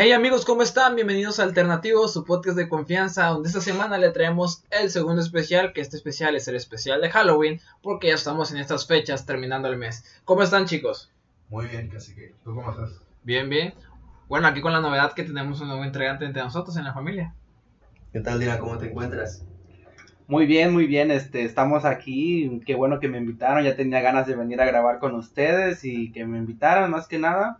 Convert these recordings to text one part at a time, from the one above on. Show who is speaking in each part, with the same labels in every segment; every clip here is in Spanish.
Speaker 1: Hey amigos, ¿cómo están? Bienvenidos a Alternativo, su podcast de confianza, donde esta semana le traemos el segundo especial, que este especial es el especial de Halloween, porque ya estamos en estas fechas terminando el mes. ¿Cómo están chicos?
Speaker 2: Muy bien, casi que. ¿Tú cómo estás?
Speaker 1: Bien, bien. Bueno, aquí con la novedad que tenemos un nuevo entregante entre nosotros en la familia.
Speaker 3: ¿Qué tal, Dina? ¿Cómo te encuentras?
Speaker 4: Muy bien, muy bien, este, estamos aquí, qué bueno que me invitaron, ya tenía ganas de venir a grabar con ustedes y que me invitaran más que nada,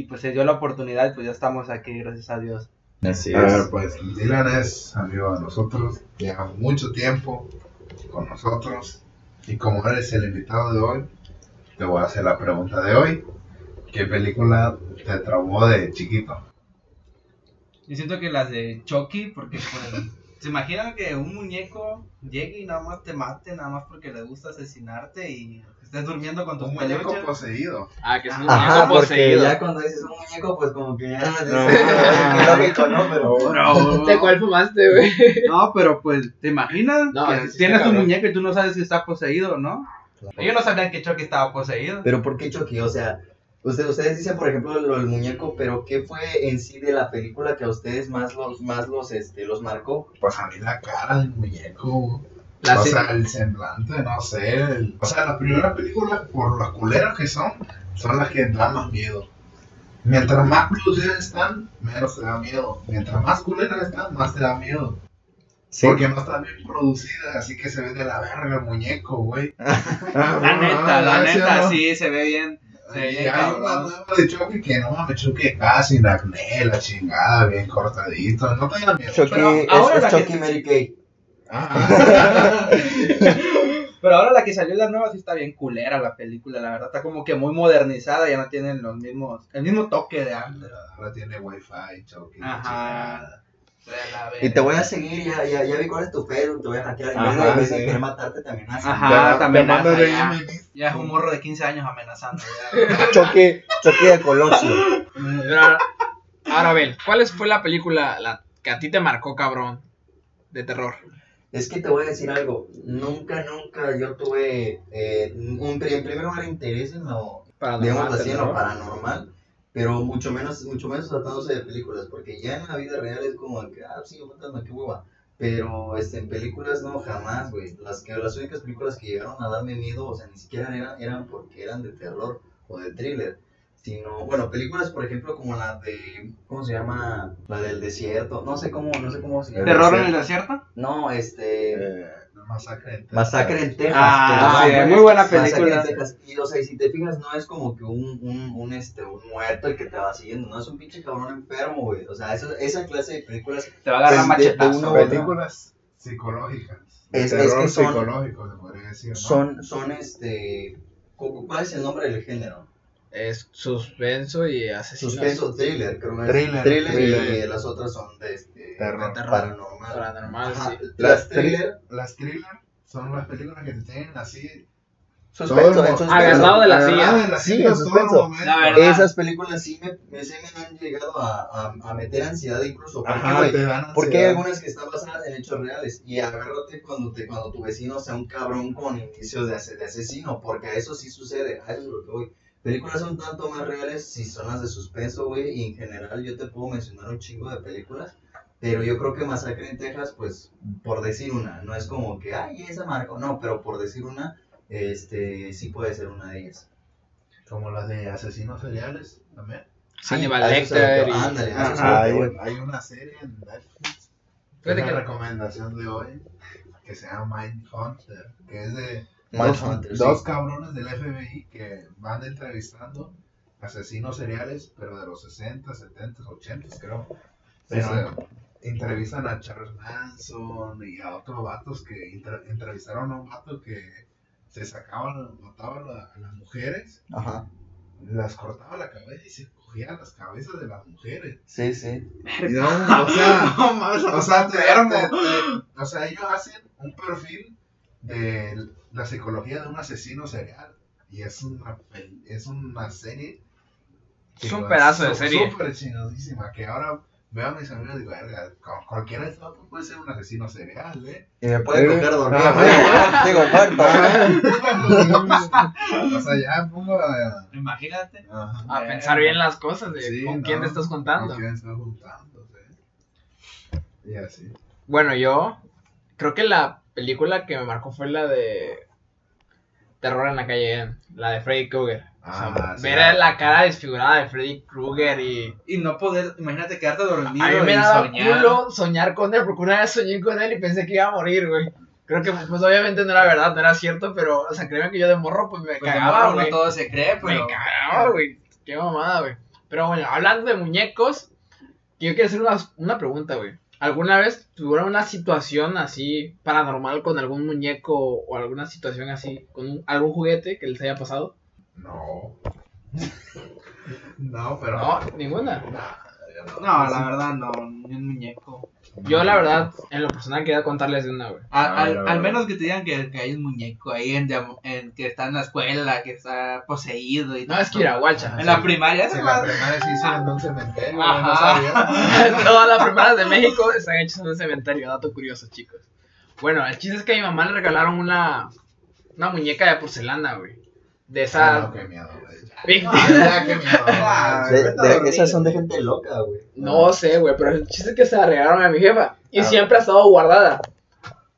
Speaker 4: y pues se dio la oportunidad, pues ya estamos aquí, gracias a Dios.
Speaker 3: Así
Speaker 2: A ver, pues Dylan es amigo de nosotros, lleva mucho tiempo con nosotros, y como eres el invitado de hoy, te voy a hacer la pregunta de hoy. ¿Qué película te traumó de chiquito?
Speaker 4: Yo siento que las de Chucky, porque pues, se imaginan que un muñeco llegue y nada más te mate, nada más porque le gusta asesinarte y estés durmiendo con tus
Speaker 2: Un muñeco poseído.
Speaker 1: Ah, que es un
Speaker 3: Ajá,
Speaker 1: muñeco
Speaker 3: porque
Speaker 1: poseído.
Speaker 3: ya cuando dices un muñeco, pues como que ya
Speaker 4: No.
Speaker 3: es lógico, ¿no? Pero
Speaker 4: No.
Speaker 1: ¿De cuál fumaste, güey?
Speaker 4: No, pero pues, ¿te imaginas?
Speaker 1: No,
Speaker 4: que
Speaker 1: sí
Speaker 4: tienes un muñeco y tú no sabes si está poseído, ¿no? Ellos no sabían que Chucky estaba poseído.
Speaker 3: Pero ¿por qué Chucky? O sea, usted- ustedes dicen, por ejemplo, lo del muñeco, pero ¿qué fue en sí de la película que a ustedes más los, más los, este, los marcó?
Speaker 2: Pues a mí la cara del muñeco.
Speaker 1: La
Speaker 2: o
Speaker 1: se-
Speaker 2: sea, el semblante, no sé. el- O sea, las primeras películas, por las culeras que son, son las que dan más miedo. Mientras más producidas están, menos te da miedo. Mientras más culeras están, más te da miedo. Porque no están bien producidas, así que se ve de la verga el muñeco, güey.
Speaker 4: La neta, la neta, sí, se ve bien. Se ve
Speaker 2: Y
Speaker 4: bien
Speaker 2: hay una nueva de Chucky que no mames, Chucky acné, la chingada, bien cortadito. No te da miedo.
Speaker 3: Chucky,
Speaker 4: Pero
Speaker 3: es,
Speaker 4: ahora
Speaker 3: es
Speaker 4: la que-
Speaker 3: Chucky Mary Kay.
Speaker 2: Ah,
Speaker 4: Pero ahora la que salió la nueva sí está bien culera la película, la verdad. Está como que muy modernizada, ya no tienen los mismos, el mismo toque de antes.
Speaker 2: Ahora tiene wifi, la
Speaker 4: Ajá.
Speaker 3: Y te voy a seguir, ya, ya, ya vi cuál es tu Facebook, te voy a hackear. En vez de, querer matarte, también así.
Speaker 4: Ajá,
Speaker 2: Te- te
Speaker 4: ya. Ya es un morro de 15 años amenazando. ya.
Speaker 3: Chucky, Chucky de Colosio.
Speaker 1: Ahora, ahora, Bel, ¿cuál fue la película la que a ti te marcó, cabrón, de terror?
Speaker 3: Es que te voy a decir algo, nunca, nunca yo tuve eh, un, en primer lugar interés en lo, digamos así, en lo paranormal, pero mucho menos, mucho menos tratándose de películas, porque ya en la vida real es como que, ah, sí, un fantasma, qué hueva, pero este, en películas no, jamás, güey, las, que, las únicas películas que llegaron a darme miedo, o sea, ni siquiera eran, eran porque eran de terror o de thriller, sino, bueno, películas, por ejemplo, como la de, ¿cómo se llama? La del desierto, no sé cómo, no sé cómo se llama.
Speaker 4: ¿Terror en el desierto?
Speaker 3: No, este...
Speaker 2: Eh, Masacre en Texas.
Speaker 3: Masacre en Texas.
Speaker 4: Ah, sí, muy buena
Speaker 3: Masacre
Speaker 4: película.
Speaker 3: en Texas. Y, o sea, y si te fijas, no es como que un, un, un, este, un muerto el que te va siguiendo, no es un pinche cabrón enfermo, güey. O sea, esa, esa clase de películas
Speaker 4: Te va a agarrar
Speaker 3: Pues,
Speaker 4: machetazo.
Speaker 3: uno-
Speaker 4: güey.
Speaker 2: Películas psicológicas.
Speaker 3: Es- es
Speaker 2: terror
Speaker 3: que son-
Speaker 2: psicológico, se podría decir, ¿no?
Speaker 3: son, son este. cu- ¿Cuál es el nombre del género?
Speaker 1: Es suspenso y asesino.
Speaker 3: Suspenso, thriller, creo que es.
Speaker 2: Thriller.
Speaker 3: Thriller,
Speaker 1: Thriller.
Speaker 3: y las otras son de este.
Speaker 2: Terror.
Speaker 1: Terror.
Speaker 3: Paranormal.
Speaker 1: Paranormal,
Speaker 3: Ajá,
Speaker 1: sí.
Speaker 3: Las thriller,
Speaker 2: Las thriller son las películas que te tienen así.
Speaker 3: suspenso, suspenso.
Speaker 1: Agarrado de la
Speaker 2: agarrado
Speaker 1: silla.
Speaker 2: de la
Speaker 3: Sí, suspenso.
Speaker 2: momento.
Speaker 4: La verdad.
Speaker 3: Esas películas sí me, me, sí me han llegado a, a, a meter ansiedad incluso. ¿Por qué,
Speaker 2: Ajá,
Speaker 3: güey?
Speaker 2: te dan
Speaker 3: Porque hay algunas que están basadas en hechos reales y agárrate cuando, te, cuando tu vecino sea un cabrón con de, ase- de asesino, porque a eso sí sucede, a eso es lo que voy. Películas son tanto más reales si son las de suspenso, güey, y en general yo te puedo mencionar un chingo de películas, pero yo creo que Masacre en Texas, pues, por decir una, no es como que, ay, esa marca, no, pero por decir una, este, sí puede ser una de ellas.
Speaker 2: Como las de asesinos seriales también.
Speaker 1: Hannibal
Speaker 3: lo que-
Speaker 1: Lecter y-
Speaker 3: Ándale, a eso es a
Speaker 4: Ajá,
Speaker 3: lo que
Speaker 2: hay, hay una serie en Netflix.
Speaker 1: Fíjate que-
Speaker 2: la recomendación de hoy. Que se llama Mindhunter. Que es de Dos,
Speaker 3: sí.
Speaker 2: dos cabrones del FBI que van entrevistando asesinos seriales, pero de los 60, 70, 80, creo.
Speaker 3: Sí,
Speaker 2: Pero entrevistan a Charles Manson y a otros vatos que entrevistaron a un vato que se sacaban, mataban a, las mujeres,
Speaker 3: Ajá,
Speaker 2: las cortaba la cabeza y se cogía las cabezas de las mujeres.
Speaker 3: sí, sí.
Speaker 2: Y no, o sea,
Speaker 4: No mames,
Speaker 2: o sea, te- te- te- o sea, ellos hacen un perfil de la psicología de un asesino serial. Y es una, es una serie.
Speaker 1: Es un pedazo de serie.
Speaker 2: Súper chingadísima. Que ahora veo a mis amigos y digo, verga, cu- cualquiera de estos puede ser un asesino serial, ¿eh?
Speaker 3: Y me puede coger dormido.
Speaker 5: ajá.
Speaker 3: Digo, muerto.
Speaker 2: o sea, ya pongo a,
Speaker 4: Imagínate.
Speaker 2: ajá.
Speaker 1: A pensar bien las cosas de
Speaker 2: Sí,
Speaker 1: con
Speaker 2: ¿no?
Speaker 1: quién te estás contando.
Speaker 2: ¿Con quién estás juntando? Y así.
Speaker 1: Bueno, yo creo que la película que me marcó fue la de Terror en la calle, la de Freddy Krueger. O sea,
Speaker 2: Ah, sí.
Speaker 1: ver la cara desfigurada de Freddy Krueger y
Speaker 4: Y no poder, imagínate quedarte dormido
Speaker 1: a mí me
Speaker 4: y
Speaker 1: daba
Speaker 4: soñar.
Speaker 1: culo soñar con él porque una vez soñé con él y pensé que iba a morir, güey. Creo que pues obviamente no era verdad, no era cierto, pero o sea, créeme que yo de morro pues me
Speaker 4: Pues
Speaker 1: cagaba,
Speaker 4: no
Speaker 1: güey.
Speaker 4: todo se cree,
Speaker 1: Me cagaba, güey. Qué mamada, güey. Pero bueno, hablando de muñecos, yo quiero hacer una, una pregunta, güey. ¿Alguna vez tuvieron una situación así paranormal con algún muñeco o alguna situación así con un- algún juguete que les haya pasado?
Speaker 2: No. no, pero.
Speaker 1: No, ninguna.
Speaker 2: yo
Speaker 4: No, la verdad no, ni un muñeco.
Speaker 1: Yo la verdad, en lo personal quería contarles de una, güey.
Speaker 4: A-
Speaker 2: Ah,
Speaker 4: al, al menos que te digan que, que hay un muñeco ahí en, en- que está en la escuela, que está poseído y
Speaker 1: No, es que ir a guacha.
Speaker 4: En la primaria,
Speaker 2: Sí,
Speaker 4: esa
Speaker 2: la primera sí hicieron en un cementerio, güey, no
Speaker 4: Ajá.
Speaker 2: sabía.
Speaker 1: Todas las primeras de México están hechas en un cementerio, dato curioso, chicos. Bueno, el chiste es que a mi mamá le regalaron una, una muñeca de porcelana, güey. De
Speaker 2: Ah,
Speaker 1: esa...
Speaker 2: no, qué miedo, güey.
Speaker 4: Ah,
Speaker 3: esas son de gente loca, güey.
Speaker 1: No sé, güey, pero el chiste es que se la regalaron a mi jefa. Y
Speaker 3: Ah.
Speaker 1: siempre ha estado guardada.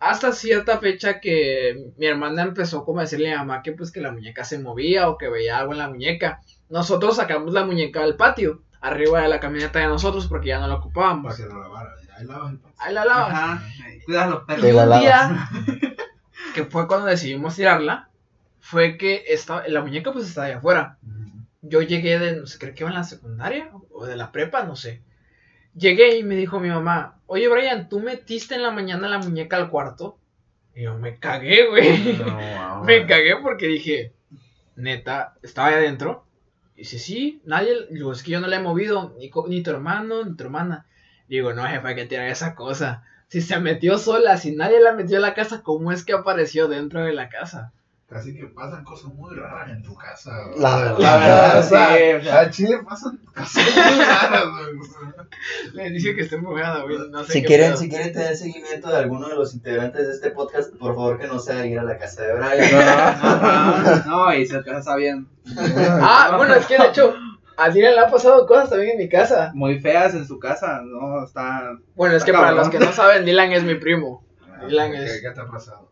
Speaker 1: Hasta cierta fecha que mi hermana empezó como a decirle a mi mamá que pues que la muñeca se movía o que veía algo en la muñeca. Nosotros sacamos la muñeca al patio, arriba de la camioneta de nosotros porque ya no la ocupábamos.
Speaker 2: Para que no lavara. Ahí lavas el pato.
Speaker 1: Ahí la lavas.
Speaker 4: Ajá. Cuida a los perros.
Speaker 1: Y
Speaker 3: la
Speaker 1: un día, que fue cuando decidimos tirarla, fue que esta, la muñeca pues estaba allá afuera. Yo llegué de, no sé, creo que iba en la secundaria o de la prepa, no sé. Llegué y me dijo mi mamá, oye Brian, ¿tú metiste en la mañana la muñeca al cuarto? Y yo me cagué, güey.
Speaker 2: No, wow.
Speaker 1: me cagué porque dije, neta, estaba ahí adentro. Y dice, sí, nadie, digo, es que yo no la he movido, ni, ni tu hermano, ni tu hermana. Digo, no, jefa, hay que tirar esa cosa. Si se metió sola, si nadie la metió a la casa, ¿cómo es que apareció dentro de la casa?
Speaker 2: Casi que pasan cosas muy raras en tu casa. güey.
Speaker 3: La verdad.
Speaker 4: La verdad,
Speaker 2: o sea,
Speaker 4: sí, o sea.
Speaker 2: a Chile pasan cosas muy raras, güey. o sea.
Speaker 1: Le dije que está embrujada, güey. No sé
Speaker 3: Si
Speaker 1: qué
Speaker 3: quieren,
Speaker 1: pedo.
Speaker 3: si quieren tener seguimiento de alguno de los integrantes de este podcast, por favor que no sea ir a la casa de Brian.
Speaker 4: No, y se casa bien.
Speaker 1: Ah, bueno, es que de hecho, a Dylan le ha pasado cosas también en mi casa.
Speaker 4: Muy feas en su casa, no, está...
Speaker 1: Bueno, es que para los que no saben, Dylan es mi primo. Dylan
Speaker 2: ¿Qué,
Speaker 1: es-
Speaker 2: ¿Qué te ha pasado?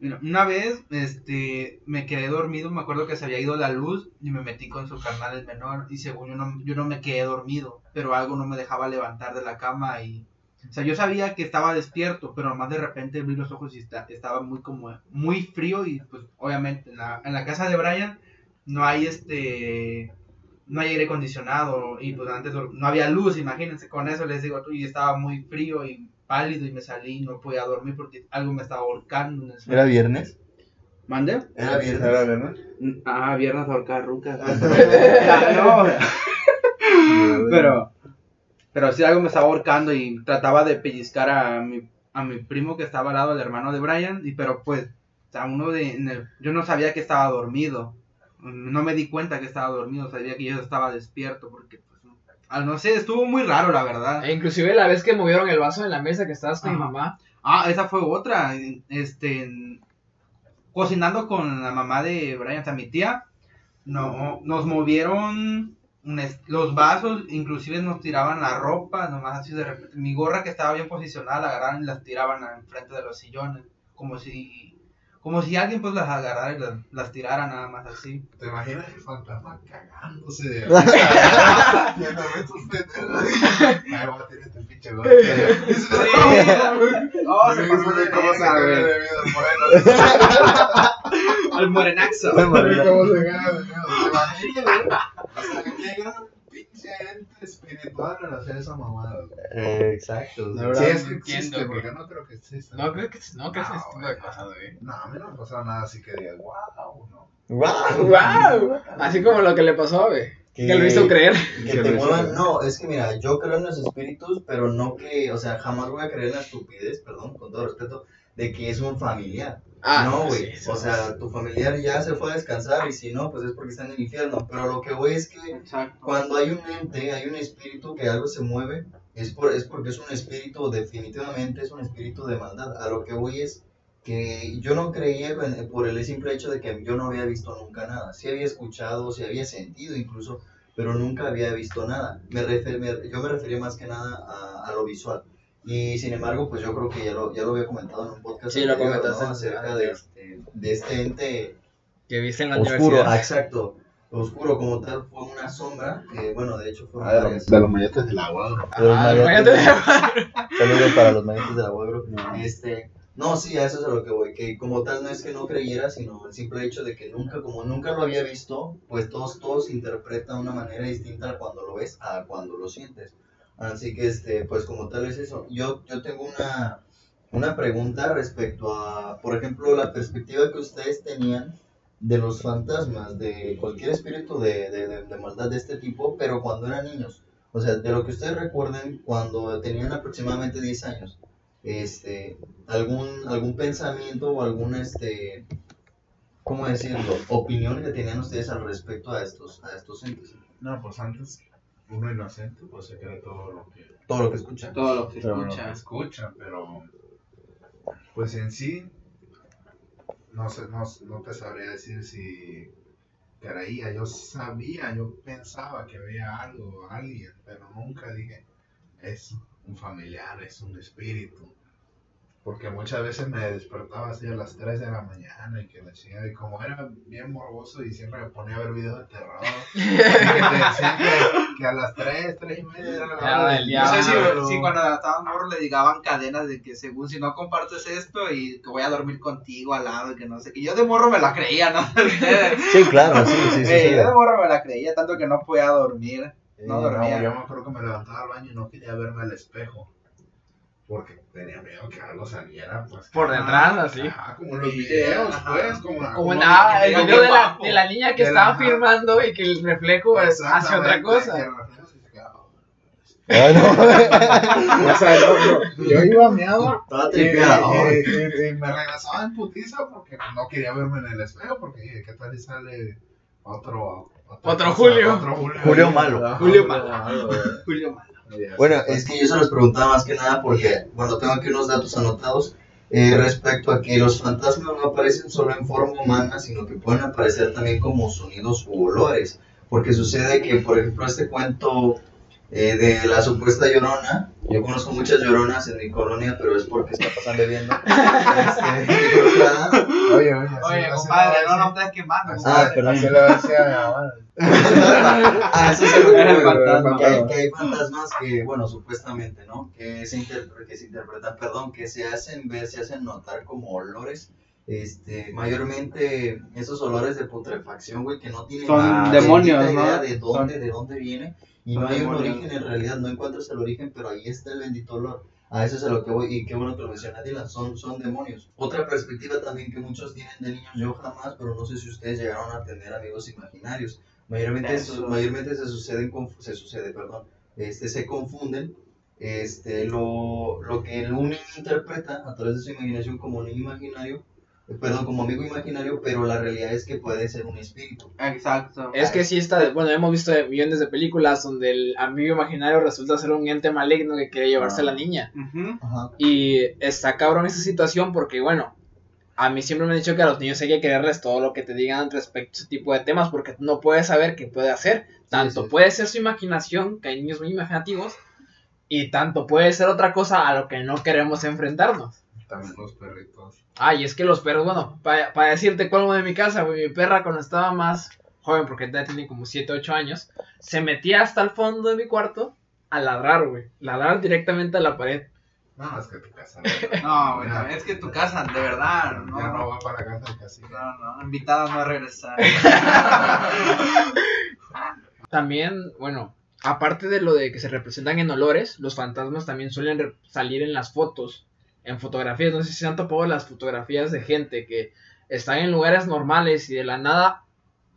Speaker 4: Una vez, este, me quedé dormido, me acuerdo que se había ido la luz y me metí con su carnal el menor y según yo no, yo no me quedé dormido, pero algo no me dejaba levantar de la cama y, o sea, yo sabía que estaba despierto, pero más de repente abrí los ojos y esta- estaba muy como, muy frío y pues obviamente en la, en la casa de Brian no hay este, no hay aire acondicionado y pues antes no había luz, imagínense, con eso les digo y estaba muy frío y pálido y me salí y no podía dormir porque algo me estaba ahorcando en el sueño.
Speaker 3: ¿Era viernes?
Speaker 4: ¿Mande?
Speaker 3: Era viernes.
Speaker 2: ¿Era verdad?
Speaker 4: Ah, viernes ahorcar ruca. Ah, no. Pero, pero sí algo me estaba ahorcando y trataba de pellizcar a mi, a mi primo que estaba al lado del hermano de Brian, y pero pues, o sea, uno de, en el- yo no sabía que estaba dormido. No me di cuenta que estaba dormido, sabía que yo estaba despierto porque, ah, no sé, estuvo muy raro la verdad.
Speaker 1: E inclusive la vez que movieron el vaso en la mesa que estabas con mi mamá.
Speaker 4: Ah, esa fue otra. Este, cocinando con la mamá de Brian, o sea, mi tía, no, nos movieron los vasos, inclusive nos tiraban la ropa, nomás así de repente. Mi gorra que estaba bien posicionada, la agarraron y las tiraban enfrente de los sillones, como si, como si alguien pues las agarrara y las, las tirara nada más así.
Speaker 2: ¿Te imaginas el fantasma cagándose de risa? A estos pendejos. Ay, voy a tirar este pinche gorro.
Speaker 4: Oh, se pasó de
Speaker 2: ¿Cómo se
Speaker 4: verga,
Speaker 2: caga
Speaker 4: güey.
Speaker 2: de miedo el moreno?
Speaker 4: Al morenaxo.
Speaker 2: ¿Cómo se caga de miedo? ¿Te imaginas, güey? O sea, que llega un pinche ente espiritual a hacer esa mamada.
Speaker 3: Eh, exacto.
Speaker 1: La
Speaker 2: Sí,
Speaker 1: verdad,
Speaker 2: es
Speaker 1: no
Speaker 2: que
Speaker 1: entiendo,
Speaker 2: existe,
Speaker 1: güey.
Speaker 2: porque no creo que exista.
Speaker 1: No creo que no en
Speaker 2: No,
Speaker 1: tipo
Speaker 2: güey.
Speaker 1: de cosas, güey.
Speaker 2: No, a mí no me ha pasado nada así que digas, wow, no.
Speaker 3: ¡Guau!
Speaker 1: ¡Wow! Así como lo que le pasó a güey. Que lo hizo creer.
Speaker 3: Que
Speaker 2: Que
Speaker 3: te muevan, no, es que mira, yo creo en los espíritus, pero no que, o sea, jamás voy a creer en la estupidez, perdón, con todo respeto, de que es un familiar.
Speaker 1: Ah,
Speaker 3: no, güey,
Speaker 1: sí,
Speaker 3: o sea, tu familiar ya se fue a descansar y si no, pues es porque está en el infierno. Pero lo que voy es que
Speaker 4: Exacto.
Speaker 3: cuando hay un ente, hay un espíritu que algo se mueve, es, por, es porque es un espíritu, definitivamente es un espíritu de maldad. A lo que voy es que yo no creía por el simple hecho de que yo no había visto nunca nada. Sí había escuchado, sí había sentido incluso, pero nunca había visto nada. Me yo me refería más que nada a, a, lo visual. Y sin embargo, pues yo creo que ya lo, ya lo había comentado en un podcast.
Speaker 1: Sí, lo comentaste
Speaker 3: acerca de este, de este ente
Speaker 1: que viste en la
Speaker 3: oscuro, exacto. Oscuro como tal fue una sombra, que bueno, de hecho fue
Speaker 2: ah, de, los, de los mayetes del agua.
Speaker 3: Saludos para los mayetes del agua, Este, no, sí, a eso es a lo que voy, que como tal no es que no creyera, sino el simple hecho de que nunca, como nunca lo había visto, pues todos, todos interpretan de una manera distinta cuando lo ves a cuando lo sientes. Así que, este, pues como tal es eso. Yo, yo tengo una, una pregunta respecto a, por ejemplo, la perspectiva que ustedes tenían de los fantasmas, de cualquier espíritu de, de, de, maldad de este tipo, pero cuando eran niños. O sea, de lo que ustedes recuerden cuando tenían aproximadamente 10 años. Este, algún, algún pensamiento o algún, este, ¿cómo decirlo? Opinión que tenían ustedes al respecto a estos, a estos entes.
Speaker 2: No, pues antes, uno inocente, pues se cree todo lo que...
Speaker 3: Todo lo que escucha.
Speaker 1: Todo lo que escucha. Lo
Speaker 2: que escucha, pero... Pues en sí, no, sé, no, no te sabría decir si creía, yo sabía, yo pensaba que veía algo, alguien, pero nunca dije, es un familiar, es un espíritu. Porque muchas veces me despertaba así a las 3 de la mañana y que la chica, y como era bien morboso y siempre me ponía a ver videos de terror, y que te decían que, a las 3, 3 y media era la hora
Speaker 4: del No sé si, si, cuando estaba morro le digaban cadenas de que según si no compartes esto y que voy a dormir contigo al lado y que no sé, que yo de morro me la creía, ¿no?
Speaker 3: sí, claro, sí, sí, sí.
Speaker 4: Eh, yo de morro me la creía, tanto que no podía dormir. No dormía.
Speaker 2: yo me acuerdo que me levantaba al baño y no quería verme al espejo porque tenía miedo que algo saliera pues
Speaker 1: por detrás así.
Speaker 2: Ajá, como en los videos pues como,
Speaker 1: como, como nada el video de la, de la niña que estaba filmando y que el reflejo hacia otra cosa.
Speaker 2: Ah, no. o sea, yo iba meado y, y, y, me regresaba en putiza porque no quería verme en el espejo porque dije, ¿qué tal si sale otro
Speaker 1: otro, Julio.
Speaker 3: otro Julio Julio malo.
Speaker 1: Julio malo. Julio malo
Speaker 3: bueno, es que yo se los preguntaba más que nada porque, bueno, tengo aquí unos datos anotados eh, respecto a que los fantasmas no aparecen solo en forma humana, sino que pueden aparecer también como sonidos u olores. Porque sucede que, por ejemplo, este cuento eh, de la supuesta llorona. Yo conozco muchas lloronas en mi colonia, pero es porque está pasando bebiendo. este,
Speaker 1: oye, oye, oye, compadre, no, no estés quemando.
Speaker 3: Ah, pero
Speaker 2: se lo decía
Speaker 3: Ah, eso es algo que, hay, que hay fantasmas que, bueno, supuestamente, ¿no? Que se, que se interpretan, perdón, que se hacen ver, se hacen notar como olores. Este, mayormente esos olores de putrefacción, güey, que no tienen
Speaker 4: Son demonios,
Speaker 3: idea de dónde, de dónde viene y no hay un origen en realidad, no encuentras el origen, pero ahí está el bendito olor. A eso es a lo que voy, y qué bueno que lo menciona Dylan, son, son demonios. Otra perspectiva también que muchos tienen de niños, yo jamás, pero no sé si ustedes llegaron a tener amigos imaginarios. Mayormente, mayormente se suceden, se sucede, perdón, este, se confunden este, lo, lo que el niño interpreta a través de su imaginación como un imaginario perdón, como amigo imaginario, pero la realidad es que puede ser un espíritu.
Speaker 1: Exacto. Es que sí está, bueno, hemos visto millones de películas donde el amigo imaginario resulta ser un ente maligno que quiere llevarse a la niña. Y está cabrón esa situación porque, bueno, a mí siempre me han dicho que a los niños hay que creerles todo lo que te digan respecto a ese tipo de temas porque no puedes saber qué puede hacer. Tanto puede ser su imaginación, que hay niños muy imaginativos, y tanto puede ser otra cosa a lo que no queremos enfrentarnos.
Speaker 2: También los perritos.
Speaker 1: Ay, es que los perros, bueno, para decirte cuál de mi casa, güey, mi perra cuando estaba más joven, porque ya tiene como 7, 8 años, se metía hasta el fondo de mi cuarto a ladrar, güey. Ladrar directamente a la pared.
Speaker 2: No, es que tu casa.
Speaker 4: No, güey, no, es que tu casa, de verdad.
Speaker 2: No, ya no va para casa casi.
Speaker 4: No, no, invitadas no a regresar.
Speaker 1: También, bueno, aparte de lo de que se representan en olores, los fantasmas también suelen salir en las fotos en fotografías. No sé si se han topado las fotografías de gente que están en lugares normales y de la nada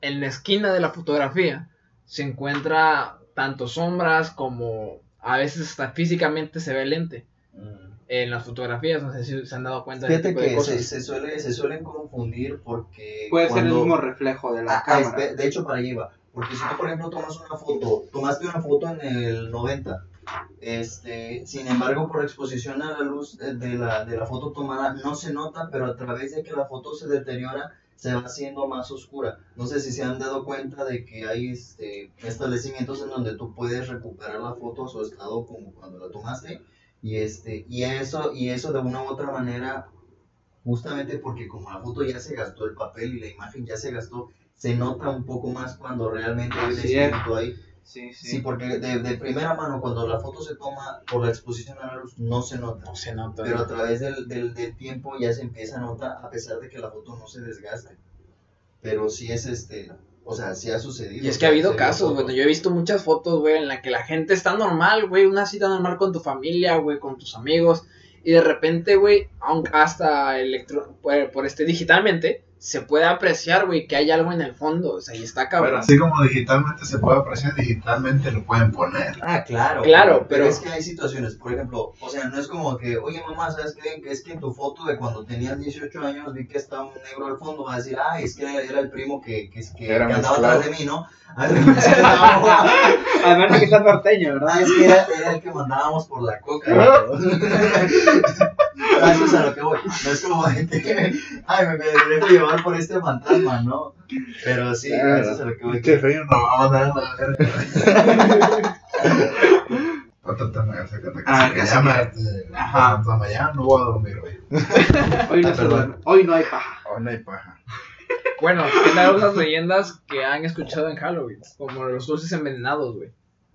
Speaker 1: en la esquina de la fotografía se encuentra tanto sombras como a veces hasta físicamente se ve lente. Mm. En las fotografías, no sé si se han dado cuenta
Speaker 3: de, este que Se, suele, se suelen confundir porque.
Speaker 4: Puede ser el mismo reflejo de la ah, cámara.
Speaker 3: de hecho, para allí va. Porque si tú, por ejemplo, tomas una foto, tomaste una foto en el 90 Este, sin embargo, por exposición a la luz de la, de la foto tomada no se nota, pero a través de que la foto se deteriora, se va haciendo más oscura. No sé si se han dado cuenta de que hay este, establecimientos en donde tú puedes recuperar la foto a su estado como cuando la tomaste. Y, este, y, eso, y eso de una u otra manera, justamente porque como la foto ya se gastó, el papel y la imagen ya se gastó, se nota un poco más cuando realmente hay un ahí. Sí, sí. sí, porque de, de, primera mano, cuando la foto se toma por la exposición a la luz, no se nota.
Speaker 1: No se nota.
Speaker 3: Pero a través del, del, del, tiempo ya se empieza a notar, a pesar de que la foto no se desgaste. Pero sí es este. O sea, sí ha sucedido.
Speaker 1: Y es que ha habido casos, bueno, yo he visto muchas fotos, güey, en la que la gente está normal, güey, una cita normal con tu familia, güey, con tus amigos, y de repente, güey, hasta electro, por, por este digitalmente, se puede apreciar, güey, que hay algo en el fondo, o sea, y está cabrón.
Speaker 2: Pero así como digitalmente se puede apreciar, digitalmente lo pueden poner.
Speaker 3: Ah, claro.
Speaker 1: Claro, pero,
Speaker 3: es que hay situaciones, por ejemplo, o sea, no es como que, oye mamá, ¿sabes qué? Que es que en tu foto de cuando tenías 18 años vi que estaba un negro al fondo, va a decir, ah, es que era el primo que, que, que, andaba atrás de mí, ¿no?
Speaker 4: Además de que está norteño, ¿verdad?
Speaker 3: Ah, es que era, era, el que mandábamos por la coca. eso es a lo que voy. No es como de que, ay, me, me que llevar por este fantasma, ¿no? Pero sí, claro. eso es a lo que voy.
Speaker 2: Qué feo, no vamos a dar. Otro tema que se
Speaker 4: ah,
Speaker 2: que llama Ajá. Ya no voy a dormir hoy.
Speaker 4: Hoy no, se hoy no hay paja.
Speaker 2: Hoy no hay paja.
Speaker 1: Bueno, ¿qué tal las leyendas que han escuchado en Halloween? Como los dulces envenenados, güey.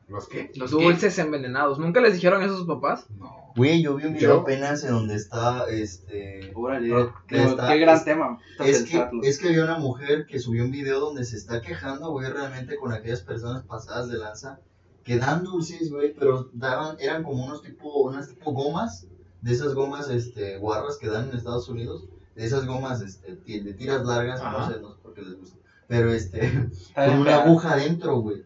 Speaker 2: ¿Los qué?
Speaker 1: Los dulces envenenados. ¿Nunca les dijeron eso a sus papás?
Speaker 2: No.
Speaker 3: Güey, yo vi un video apenas en donde está, este...
Speaker 4: Órale, qué, qué gran tema.
Speaker 3: Es que, es que había una mujer que subió un video donde se está quejando, güey, realmente con aquellas personas pasadas de lanza que dan dulces, güey, pero daban, eran como unos tipo, unas tipo gomas, de esas gomas, este, guarras que dan en Estados Unidos, de esas gomas, este, de tiras largas, no sé, no sé por qué les gusta, pero este, con una aguja adentro, güey.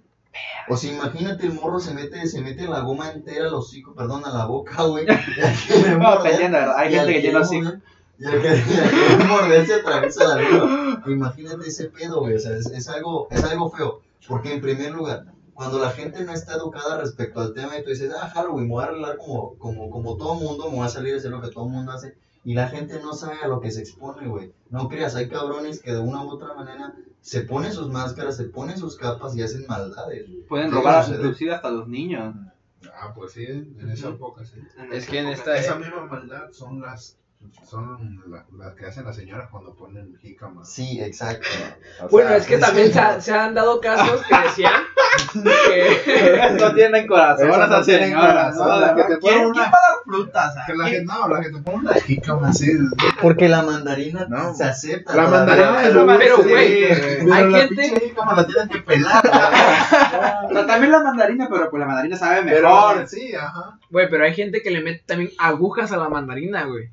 Speaker 3: O sea, imagínate el morro se mete, se mete la goma entera al hocico, perdón, a la boca, güey.
Speaker 4: no, hay gente que tiene hocico.
Speaker 3: Y al que, morder se atraviesa la lengua. Imagínate ese pedo, güey. O sea, es, es, algo, es algo feo. Porque en primer lugar, cuando la gente no está educada respecto al tema y tú dices, ah, Halloween, me voy a arreglar como, como, como todo mundo, me voy a salir a hacer lo que todo mundo hace. Y la gente no sabe a lo que se expone, güey. No creas, hay cabrones que de una u otra manera se ponen sus máscaras, se ponen sus capas y hacen maldades.
Speaker 4: Pueden robar inclusive hasta los niños.
Speaker 2: Ah, pues sí, en esa época sí.
Speaker 1: es que en esta...
Speaker 2: Esa misma maldad son las son las que hacen las señoras cuando ponen jícama.
Speaker 3: Sí, exacto.
Speaker 1: bueno, es que también se, han dado casos que decían que
Speaker 4: no tienen corazón.
Speaker 2: no tienen corazón.
Speaker 4: Que te ¿Quién, una... ¿Quién va a dar frutas?
Speaker 2: Que la gente, no, la que te pone una jícama así.
Speaker 3: Porque la mandarina no. se acepta.
Speaker 2: La mandarina
Speaker 1: es lo Pero, güey, hay gente.
Speaker 2: jícama la tienen que pelar.
Speaker 4: también la mandarina, pero pues la mandarina sabe mejor.
Speaker 2: sí, ajá.
Speaker 1: Güey, pero hay gente que le mete también agujas a la mandarina, güey.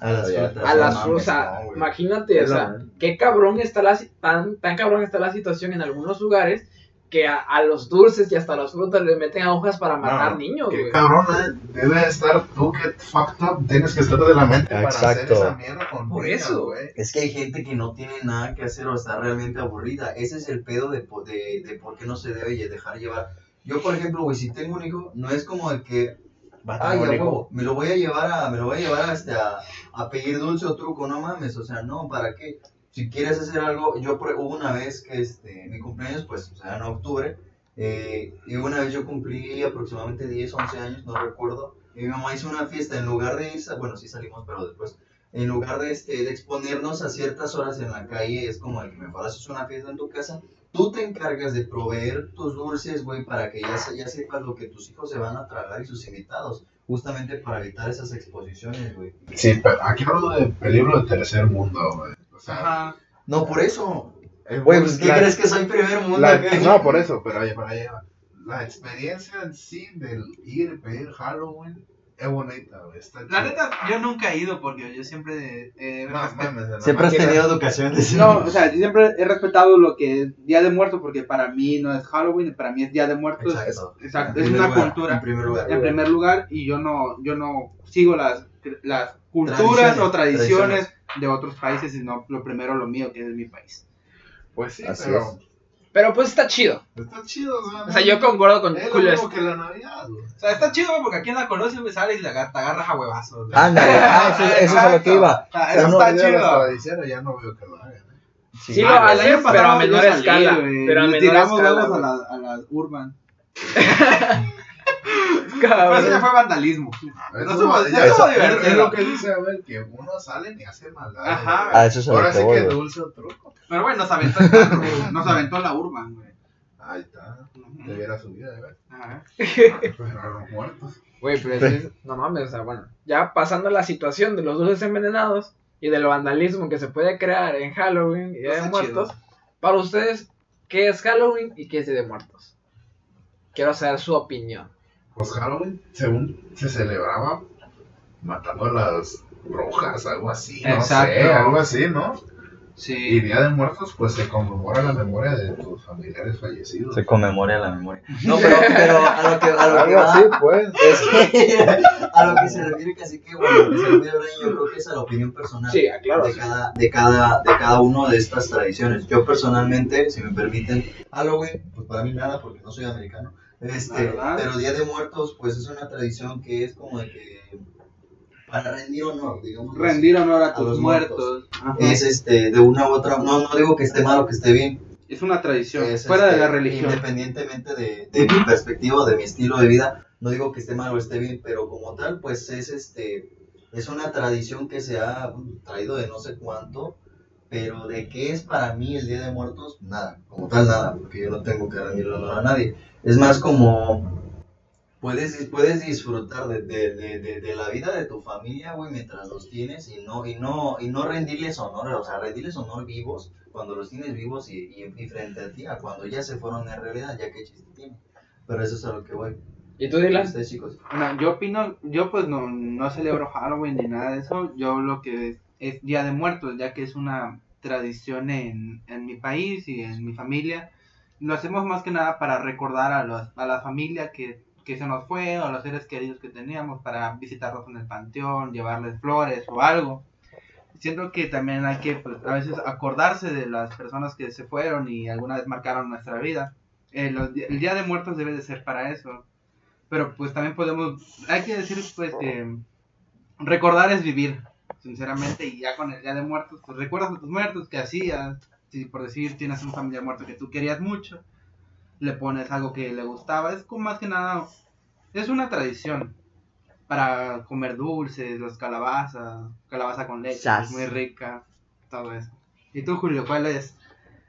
Speaker 3: A las frutas.
Speaker 1: A las frutas. imagínate, o sea, qué cabrón está la, tan, tan cabrón está la situación en algunos lugares que a, a, los dulces y hasta las frutas le meten hojas para matar niños,
Speaker 2: Qué cabrón, eh. debe estar tú que fucked up, tienes que estar de la mente
Speaker 3: Exacto.
Speaker 2: para hacer esa mierda con
Speaker 1: Por eso, güey.
Speaker 3: Es que hay gente que no tiene nada que hacer o está realmente aburrida. Ese es el pedo de, de, de por qué no se debe dejar llevar. Yo, por ejemplo, güey, si tengo un hijo, no es como de que Ay, a huevo, me lo voy a llevar a, me lo voy a llevar a, este, a, a, pedir dulce o truco, no mames, o sea, no, ¿para qué? Si quieres hacer algo, yo hubo una vez que este, mi cumpleaños, pues, o sea, en octubre, eh, y una vez yo cumplí aproximadamente 10, 11 años, no recuerdo, y mi mamá hizo una fiesta, en lugar de bueno, sí salimos, pero después, en lugar de, este, de exponernos a ciertas horas en la calle, es como el que mejor haces una fiesta en tu casa, tú te encargas de proveer tus dulces, güey, para que ya, ya sepas lo que tus hijos se van a tragar y sus invitados, justamente para evitar esas exposiciones, güey.
Speaker 2: Sí, pero aquí hablo de peligro de tercer mundo, güey. O sea,
Speaker 3: Ajá. No, por eso. Güey, pues, ¿qué crees que soy primer mundo?
Speaker 2: La, no, por eso, pero ahí, para allá. La experiencia en sí del ir y pedir Halloween es bonita, güey.
Speaker 4: La neta, yo nunca he ido porque yo siempre. Eh,
Speaker 3: siempre has tenido educación de
Speaker 4: No, o sea, yo siempre he respetado lo que es Día de Muertos porque para mí no es Halloween, para mí es Día de Muertos.
Speaker 3: Exacto.
Speaker 4: Exacto. Es una cultura.
Speaker 3: En primer lugar.
Speaker 4: En primer lugar, y yo no, yo no sigo las, las culturas o tradiciones, de otros países, sino lo primero lo mío, que es mi país.
Speaker 2: Pues sí, pero.
Speaker 1: Pero pues está chido.
Speaker 2: Está chido, o sea.
Speaker 1: O sea, yo concuerdo con
Speaker 2: Es lo
Speaker 1: Julio.
Speaker 2: mismo que la Navidad, güey.
Speaker 4: O sea, está chido güey, porque a quien la conoce me sale y la gata agarra a huevazos. güey.
Speaker 5: Ándale, ah, eso, eso es a lo que iba.
Speaker 4: Ah, Eso
Speaker 2: no
Speaker 4: está
Speaker 2: las
Speaker 4: chido.
Speaker 2: tradiciones, ya no veo que lo hagan. ¿eh?
Speaker 1: Sí,
Speaker 4: Ah,
Speaker 1: hacen, pero a menor escala. Pero a menor
Speaker 4: tiramos
Speaker 1: escala.
Speaker 4: huevos a la, a la urban.
Speaker 1: Cabrón.
Speaker 4: eso ya fue vandalismo.
Speaker 2: Eso
Speaker 4: No estuvo-
Speaker 2: ya- eso-
Speaker 4: estuvo
Speaker 2: es-
Speaker 4: divertido.
Speaker 2: Es lo que dice Abel, que uno sale y hace maldad.
Speaker 4: Ajá.
Speaker 5: Ah, eso es a
Speaker 2: Ahora sí que dulce o truco.
Speaker 4: Pero bueno, nos aventó el carro, güey. Nos aventó la urban, güey.
Speaker 2: Ahí está. Debiera subir, de ver.
Speaker 4: Ajá.
Speaker 2: Pero a los muertos.
Speaker 1: Güey, pero es que- no mames, o sea, bueno, ya pasando la situación de los dulces envenenados y del vandalismo que se puede crear en Halloween y Día de Muertos,
Speaker 4: chido.
Speaker 1: para ustedes, ¿qué es Halloween y qué es Día de Muertos? Quiero saber su opinión.
Speaker 2: Pues Halloween, según se celebraba matando a las brujas, algo así, no
Speaker 4: Exacto.
Speaker 2: sé, algo así, ¿no? Y
Speaker 4: Sí.
Speaker 2: Día de Muertos, pues se conmemora la memoria de tus familiares fallecidos.
Speaker 5: Se conmemora la memoria.
Speaker 3: No, pero, pero a lo que, a lo que va,
Speaker 2: así, pues.
Speaker 3: es que a lo que se refiere casi que, bueno, que se refiere yo creo que es a la opinión personal.
Speaker 1: Sí, claro.
Speaker 3: de cada, de cada, de cada uno de estas tradiciones. Yo personalmente, si me permiten, Halloween, pues para mí nada, porque no soy americano. Este, pero Día de Muertos, pues es una tradición que es como de que para rendir honor, digamos.
Speaker 4: Rendir honor a
Speaker 3: A
Speaker 4: tus
Speaker 3: los
Speaker 4: muertos.
Speaker 3: Es este, de una u otra, no, no digo que esté mal o que esté bien,
Speaker 4: Es una tradición.
Speaker 3: es,
Speaker 4: fuera de
Speaker 3: este,
Speaker 4: la religión.
Speaker 3: Independientemente de, de mi perspectiva, de mi estilo de vida, no digo que esté mal o esté bien, pero como tal, pues es este es una tradición que se ha traído de no sé cuánto, pero de qué es para mí el Día de Muertos, nada, como tal nada, porque yo no tengo que rendirle honor a nadie. Es más como puedes, puedes disfrutar de, de, de, de, de la vida de tu familia, güey, mientras los tienes y no, y no, y no rendirles honor, o sea, rendirles honor vivos cuando los tienes vivos y, y, y frente a ti, a cuando ya se fueron en realidad, ya que chiste tiene. Pero eso es a lo que voy.
Speaker 1: ¿Y tú, Dylan?
Speaker 3: Ustedes, chicos.
Speaker 4: Bueno, yo opino, yo pues no, no celebro Halloween ni nada de eso. Yo lo que es, es Día de Muertos, ya que es una tradición en, en mi país y en mi familia. Lo hacemos más que nada para recordar a, los, a la familia que, que se nos fue, o a los seres queridos que teníamos, para visitarlos en el panteón, llevarles flores o algo. Siento que también hay que pues, a veces acordarse de las personas que se fueron y alguna vez marcaron nuestra vida. Eh, el Día de Muertos debe de ser para eso. Pero pues también podemos, hay que decir pues que recordar es vivir, sinceramente, y ya con el Día de Muertos, pues recuerdas a tus muertos, qué hacías, si por decir tienes un familiar muerto que tú querías mucho, le pones algo que le gustaba, es como más que nada, es una tradición para comer dulces, los calabazas, calabaza con leche,
Speaker 5: Sas.
Speaker 4: es muy rica, todo eso. ¿Y tú, Julio, cuál es?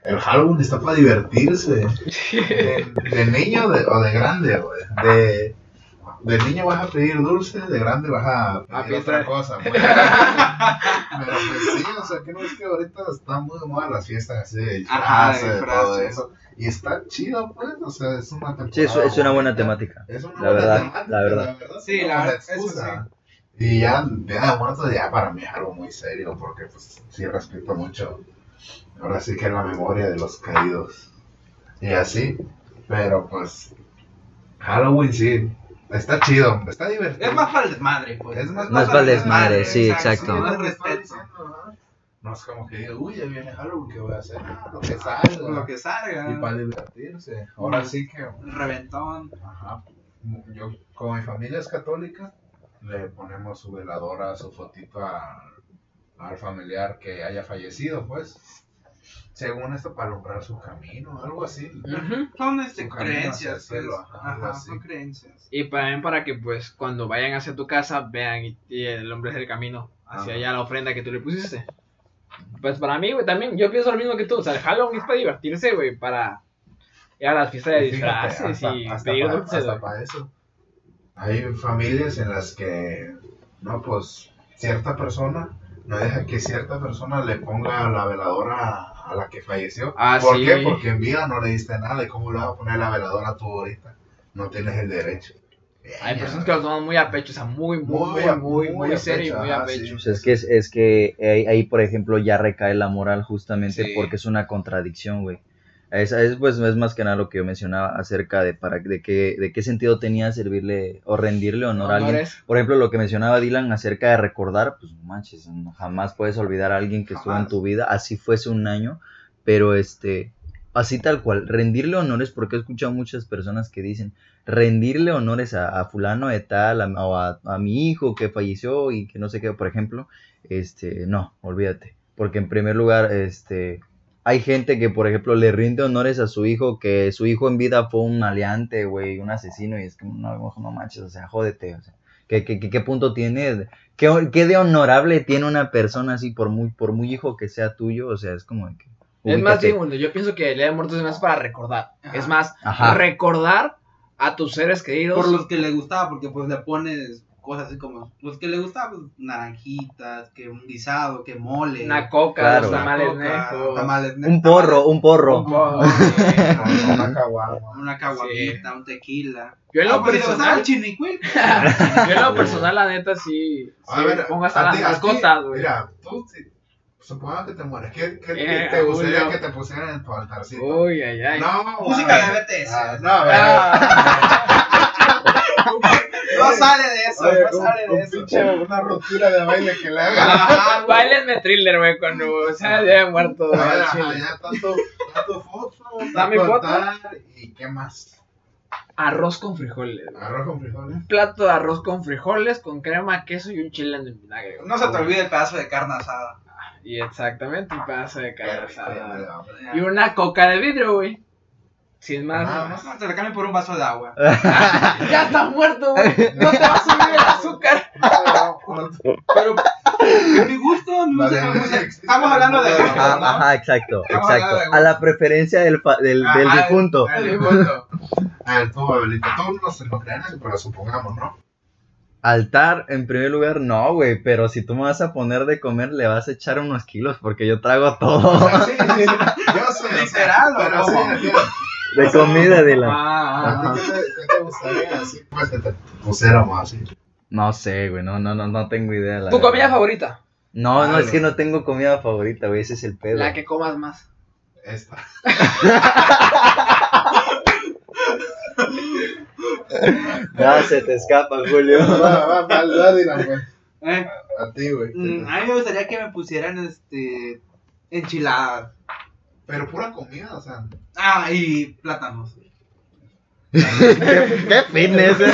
Speaker 2: El Halloween está para divertirse. De, de niño de- o de grande, güey. De, de niño vas a pedir dulce, de grande vas a pedir otra cosa. güey. Pero pues sí, o sea, que no es que ahorita están muy de moda las fiestas así de disfraces, todo eso. Y está chido, pues, o sea, es una temporada
Speaker 5: Sí, es, es una buena temática.
Speaker 2: Es una
Speaker 5: La
Speaker 2: buena
Speaker 5: verdad,
Speaker 2: temática,
Speaker 5: la verdad.
Speaker 4: Sí, la verdad, eso
Speaker 2: excusa. Y ya, Día de Muertos ya para mí es algo muy serio, porque pues sí respeto mucho. Ahora sí que la memoria de los caídos. Y así, pero pues Halloween sí, está chido, está divertido.
Speaker 4: Es más para el desmadre, pues.
Speaker 2: Es más
Speaker 5: Más para el desmadre, sí, exacto.
Speaker 2: Sí,
Speaker 4: Más respeto.
Speaker 2: No es como que digo, uy, ya viene Halloween, ¿qué voy a hacer? Ah, lo que salga.
Speaker 4: Lo que salga.
Speaker 2: Y para divertirse. Ahora sí que
Speaker 4: reventón.
Speaker 2: Ajá. Yo, como mi familia es católica, le ponemos su veladora, su fotito a- al familiar que haya fallecido, pues. Según esto, para alumbrar su camino, algo así.
Speaker 1: Ujú.
Speaker 4: Son este,
Speaker 2: Su camino
Speaker 4: creencias,
Speaker 2: hacia el cielo, ajá, algo
Speaker 4: Ajá,
Speaker 2: así.
Speaker 4: son creencias.
Speaker 1: Y también para que, pues, cuando vayan hacia tu casa, vean y, y el hombre es el camino hacia
Speaker 2: Ajá.
Speaker 1: allá la ofrenda que tú le pusiste. Pues para mí, güey, también, yo pienso lo mismo que tú. O sea, el Halloween es para divertirse, güey, para ir a las fiestas de
Speaker 2: Y fíjate,
Speaker 1: disfraces
Speaker 2: hasta-
Speaker 1: y
Speaker 2: hasta
Speaker 1: pedir dulces,
Speaker 2: hasta para eso. Hay familias en las que, no, pues, cierta persona no deja que cierta persona le ponga la veladora a la que falleció.
Speaker 1: Ah,
Speaker 2: ¿Por
Speaker 1: sí.
Speaker 2: qué? Porque en vida no le diste nada. ¿Y cómo le vas a poner la veladora tú ahorita? No tienes el derecho.
Speaker 1: Hay personas que lo toman muy a pecho, o sea, muy, muy, muy, muy, muy,
Speaker 2: a
Speaker 1: serio y
Speaker 2: pecho,
Speaker 1: muy a pecho.
Speaker 2: sí.
Speaker 5: Pues es que, es, es que ahí, ahí, por ejemplo, ya recae la moral justamente
Speaker 1: Sí.
Speaker 5: porque es una contradicción, güey. Es, es, pues, es más que nada lo que yo mencionaba acerca de para de qué, de qué sentido tenía servirle o rendirle honor a alguien.
Speaker 1: Honores.
Speaker 5: Por ejemplo, lo que mencionaba Dylan acerca de recordar, pues no manches, jamás puedes olvidar a alguien que estuvo en tu vida, así fuese un año, pero este,
Speaker 3: así tal cual, rendirle honores, porque he escuchado muchas personas que dicen, rendirle honores a, fulano de tal, a, o a, mi hijo que falleció y que no sé qué, por ejemplo, este, no, olvídate, porque en primer lugar, este, hay gente que, por ejemplo, le rinde honores a su hijo, que su hijo en vida fue un maleante, güey, un asesino, y es que no, no manches, o sea, jódete, o sea, ¿qué, qué, qué punto tiene? ¿Qué, ¿Qué, de honorable tiene una persona así, por muy, por muy hijo que sea tuyo? O sea, es como que...
Speaker 1: Es más, yo pienso que el Día de Muertos es más para recordar. Es más, recordar a tus seres queridos.
Speaker 4: Por los que le gustaba, porque pues le pones cosas así como, pues que le gustaba, pues, naranjitas, que un guisado, que mole.
Speaker 1: Una coca, tamales, tamales
Speaker 3: Un porro, un porro.
Speaker 2: una
Speaker 4: caguama. Una caguamita, un tequila.
Speaker 1: Yo en lo ah, pues, personal. yo en lo personal, la neta, sí. A ver, pongas a, las mascotas, güey.
Speaker 2: Mira, tú Supongo que te mueres. ¿Qué, qué, eh, te gustaría que te pusieran en tu altarcito?
Speaker 1: Uy, ay, ay.
Speaker 2: No,
Speaker 4: música de BTS. Ah, no, ah. no sale de eso, no sale de eso.
Speaker 2: Pinche, una ruptura de baile que le haga.
Speaker 1: Bailenme thriller, güey, cuando se haya muerto.
Speaker 2: Ya, ya, tanto, tanto foto,
Speaker 1: tanto foto.
Speaker 2: ¿Y qué más?
Speaker 1: Arroz con frijoles.
Speaker 2: Arroz con frijoles.
Speaker 1: Un plato de arroz con frijoles, con crema, queso y un chile en el vinagre.
Speaker 4: No se te olvide el pedazo de carne asada.
Speaker 1: Y exactamente un pedazo de carne asada. Y una coca de vidrio, güey. Sin más.
Speaker 4: Ah, no, te la cambio por un vaso de agua.
Speaker 1: ya estás muerto, güey. No te va a subir el azúcar.
Speaker 4: Pero, mi gusto, mi gusto. Estamos hablando de.
Speaker 3: Ajá, exacto, exacto. A la preferencia del, del, del difunto.
Speaker 2: El difunto. A ver, tú, Abelita, todos no se lo crean, pero supongamos, ¿no?
Speaker 3: Altar, en primer lugar, no, güey, pero si tú me vas a poner de comer, le vas a echar unos kilos porque yo trago todo.
Speaker 2: sí, sí, yo soy
Speaker 4: literal, pero sí,
Speaker 3: de comida, de la.
Speaker 2: Ah, ¿Qué, te, ¿Qué te gustaría así? Pues así.
Speaker 3: No sé, güey, no, no, no, no tengo idea.
Speaker 1: La ¿Tu comida favorita?
Speaker 3: No, no, es que no tengo comida favorita, güey, ese es el pedo.
Speaker 1: La que comas más.
Speaker 2: Esta.
Speaker 3: no, se te escapa, Julio.
Speaker 2: Va, va, va, va, güey. ¿Eh? A ti, güey.
Speaker 4: Mm, a mí me gustaría que me pusieran este enchiladas.
Speaker 2: Pero pura comida, o sea.
Speaker 4: Ah, y plátanos.
Speaker 3: ¿Qué, qué fitness, eh?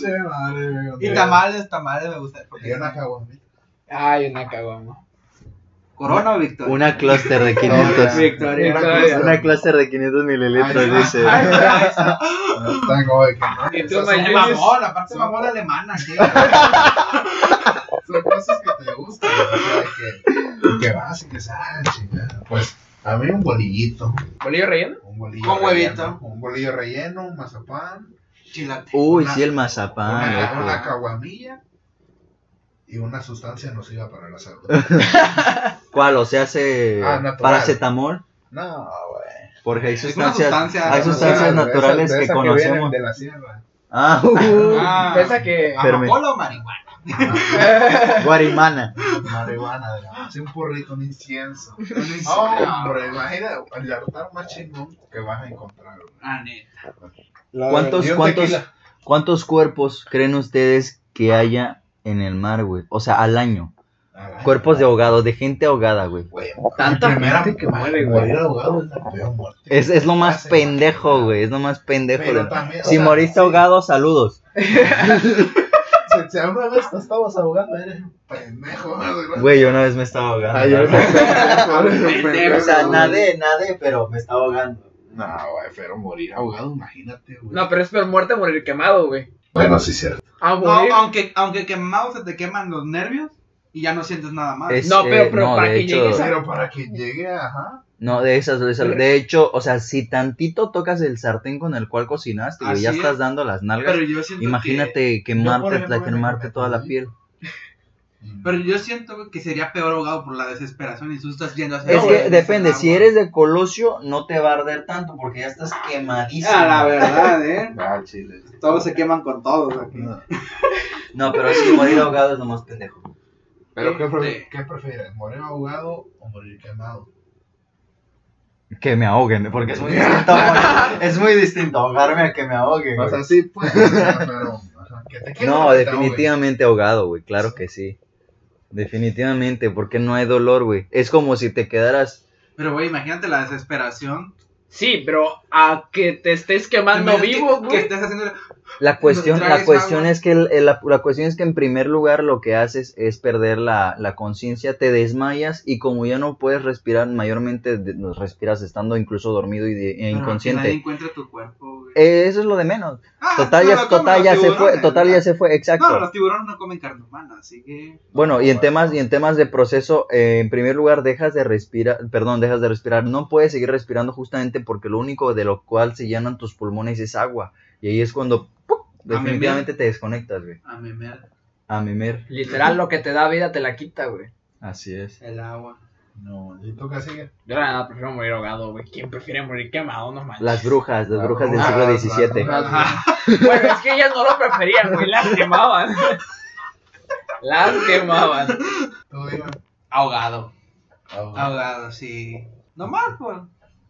Speaker 2: Che, madre,
Speaker 4: y tamales, tamales me gusta.
Speaker 2: Y una caguama.
Speaker 1: Ay, una caguama.
Speaker 4: ¿Corona o Victoria?
Speaker 3: Una clúster de 500.
Speaker 4: Victoria.
Speaker 3: Victoria. Una clúster de 500 mililitros, dice.
Speaker 1: Y tú,
Speaker 4: mamón, aparte mamón alemana. Son
Speaker 2: cosas que te gustan. O sea, que, que vas y que sabes, chingada. Pues a mí un bolillito.
Speaker 1: ¿Bolillo relleno?
Speaker 2: Un bolillo
Speaker 4: Con huevito.
Speaker 2: Un bolillo relleno, un mazapán.
Speaker 4: Chilate.
Speaker 3: Uy, sí, el mazapán.
Speaker 2: Una, una caguamilla y una sustancia nociva para la salud.
Speaker 3: ¿Cuál? ¿O se hace
Speaker 2: ah,
Speaker 3: paracetamol?
Speaker 2: No, güey.
Speaker 3: Porque hay sustancias, hay sustancias naturales que conocemos.
Speaker 2: de la sierra.
Speaker 3: Ah, uh,
Speaker 1: ah, esa que.
Speaker 4: ¿Amapola o marihuana?
Speaker 3: Guarimana.
Speaker 2: Marihuana, hace un porrito, un incienso. Un incienso. Oh, hombre, imagina el altar más chingón que vas a encontrar.
Speaker 4: Ah, neta.
Speaker 3: ¿Cuántos, cuántos, ¿Cuántos cuerpos creen ustedes que haya en el mar, güey. O sea, al año. Cuerpos de ahogados, de gente ahogada, güey.
Speaker 2: Tanta gente que muere, güey.
Speaker 3: es, es, lo más pendejo, güey. Es lo más pendejo. si moriste ahogado, saludos.
Speaker 2: si, alguna vez te estabas ahogando, eres un pendejo.
Speaker 3: Güey, yo una vez me estaba ahogando. o sea, nadé, nadé, pero me estaba ahogando.
Speaker 2: No, güey, pero morir ahogado, imagínate, güey.
Speaker 1: No, pero es peor muerte morir quemado, güey.
Speaker 2: Bueno, sí, cierto.
Speaker 4: Ah, no, aunque, aunque quemado se te queman los nervios y ya no sientes nada más.
Speaker 1: no, pero, pero para que hecho, llegue
Speaker 2: Pero para que llegue, ajá.
Speaker 3: No, de esas, de esas. De hecho, o sea, si tantito tocas el sartén con el cual cocinaste, y ya estás dando las nalgas. imagínate quemarte, quemarte toda la piel.
Speaker 4: Pero yo siento que sería peor ahogado por la desesperación y tú estás viendo
Speaker 3: Es que depende, si eres de Colosio, no te va a arder tanto porque ya estás quemadísimo.
Speaker 4: Ah, la verdad, ¿eh?
Speaker 2: Ah, chile.
Speaker 4: Todos se queman con todos aquí.
Speaker 3: No, pero sí, morir ahogado es lo más pendejo.
Speaker 2: ¿Pero qué, ¿qué prefieres? ¿Morir ahogado o morir quemado?
Speaker 3: Que me ahoguen, porque es muy distinto. es muy distinto ahogarme a que me ahoguen.
Speaker 2: O sea, sí, pues. pero,
Speaker 3: no, definitivamente ahogado, güey, claro que sí. Definitivamente, porque no hay dolor, güey. Es como si te quedaras
Speaker 4: Pero, güey, imagínate la desesperación.
Speaker 1: Sí, pero a que te estés quemando vivo,
Speaker 4: que,
Speaker 1: güey.
Speaker 4: estés haciendo...
Speaker 3: La cuestión, la cuestión
Speaker 4: agua.
Speaker 3: es que el- el- la, la cuestión es que en primer lugar lo que haces es perder la, la conciencia, te desmayas y como ya no puedes respirar, mayormente de- respiras estando incluso dormido y de- e
Speaker 4: Pero nadie
Speaker 3: inconsciente.
Speaker 4: encuentra tu cuerpo,
Speaker 3: eso es lo de menos.
Speaker 4: Ah,
Speaker 3: Total ya,
Speaker 4: lo comen
Speaker 3: total
Speaker 4: los
Speaker 3: ya se fue, total ya se fue, exacto.
Speaker 4: No, los tiburones no comen carne humana, así que...
Speaker 3: Bueno, y en temas y en temas de proceso, eh, en primer lugar dejas de respirar, perdón, dejas de respirar, no puedes seguir respirando justamente porque lo único de lo cual se llenan tus pulmones es agua y ahí es cuando ¡pum! definitivamente te desconectas, güey.
Speaker 4: A memer
Speaker 3: A memer.
Speaker 1: Literal, lo que te da vida te la quita, güey.
Speaker 3: Así es.
Speaker 4: el agua.
Speaker 2: No, ¿y tú qué sigue?
Speaker 1: Yo la verdad prefiero morir ahogado, güey. ¿Quién prefiere morir quemado? No manches.
Speaker 3: Las brujas, las brujas del siglo XVII.
Speaker 1: Bueno, es que ellas no lo preferían, güey. Las quemaban. Las quemaban.
Speaker 2: Tú dime.
Speaker 1: Ahogado.
Speaker 2: Ah,
Speaker 4: Ahogado, sí. Nomás por...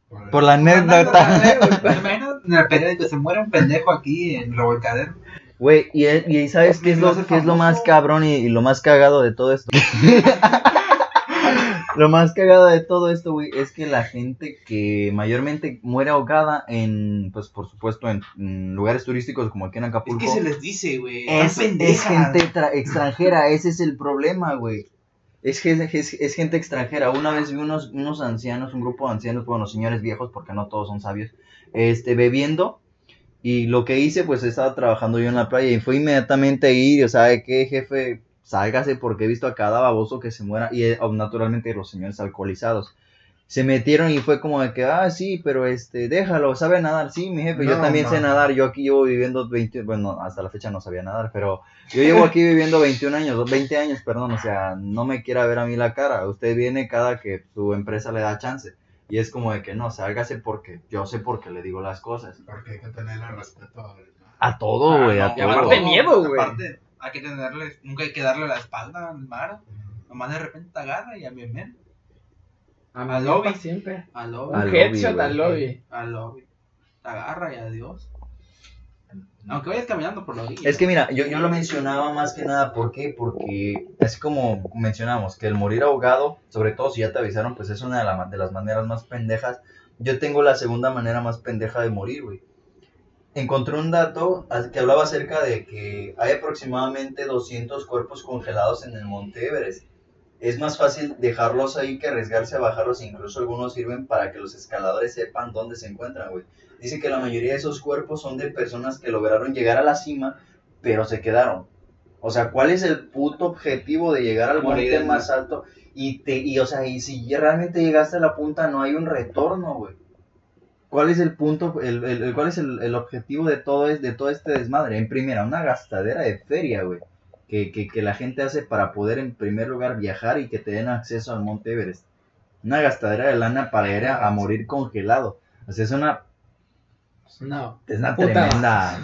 Speaker 2: por-
Speaker 3: Por la anécdota.
Speaker 4: ¿Te imaginas en el periódico se muere un pendejo aquí en Revolcadero?
Speaker 3: Güey, y, y ¿sabes qué es lo, qué es lo más cabrón y, y lo más cagado de todo esto? Lo más cagado de todo esto, güey, es que la gente que mayormente muere ahogada en, pues por supuesto, en, en lugares turísticos como aquí en
Speaker 4: Es
Speaker 3: Acapulco,
Speaker 4: que se les dice, güey.
Speaker 3: es, es gente tra- extranjera, ese es el problema, güey. Es, es, es gente extranjera. Una vez vi unos, unos ancianos, un grupo de ancianos, bueno, señores viejos, porque no todos son sabios, este, bebiendo. Y lo que hice, pues estaba trabajando yo en la playa y fue inmediatamente ir, o sea, ¿qué jefe? Sálgase porque he visto a cada baboso que se muera y eh, naturalmente los señores alcoholizados. Se metieron y fue como de que, ah, sí, pero este, déjalo, sabe nadar, sí, mi jefe, yo
Speaker 2: No,
Speaker 3: también sé
Speaker 2: no.
Speaker 3: nadar, yo aquí llevo viviendo 20, bueno, hasta la fecha no sabía nadar, pero yo llevo aquí viviendo 21 años, 20 años, perdón, o sea, no me quiera ver a mí la cara, usted viene cada que su empresa le da chance. Y es como de que no, sálgase porque yo sé por qué le digo las cosas.
Speaker 2: Porque hay que tenerle respeto a
Speaker 3: A todo, güey, a
Speaker 4: no,
Speaker 1: y
Speaker 3: todo.
Speaker 1: aparte miedo, güey.
Speaker 4: Aparte, hay que tenerle, nunca hay que darle la espalda al mar. Nomás de repente te agarra y a mi men.
Speaker 1: Al
Speaker 4: lobby.
Speaker 1: siempre.
Speaker 4: Al lobby.
Speaker 1: Un
Speaker 3: Al
Speaker 1: headshot
Speaker 3: lobby,
Speaker 1: al
Speaker 3: güey.
Speaker 1: lobby.
Speaker 4: Al lobby. Te agarra y adiós. Aunque vayas caminando por la orilla.
Speaker 3: Es que mira, yo, yo lo mencionaba más que nada, ¿por qué? Porque es como mencionamos, que el morir ahogado, sobre todo si ya te avisaron, pues es una de, la- de las maneras más pendejas. Yo tengo la segunda manera más pendeja de morir, güey. Encontré un dato que hablaba acerca de que hay aproximadamente 200 cuerpos congelados en el Monte Everest. Es más fácil dejarlos ahí que arriesgarse a bajarlos, incluso algunos sirven para que los escaladores sepan dónde se encuentran, güey. Dice que la mayoría de esos cuerpos son de personas que lograron llegar a la cima, pero se quedaron. O sea, ¿cuál es el puto objetivo de llegar al monte más alto? Y, te, y, o sea, y si realmente llegaste a la punta, no hay un retorno, güey. ¿Cuál es el punto, el, el- el- cuál es el, el objetivo de todo, es, de todo este desmadre? En primera, una gastadera de feria, güey. Que, que, que la gente hace para poder, en primer lugar, viajar y que te den acceso al Monte Everest. Una gastadera de lana para ir a, a morir congelado. O sea, es una,
Speaker 1: No.
Speaker 3: es una
Speaker 1: Puta.
Speaker 3: tremenda,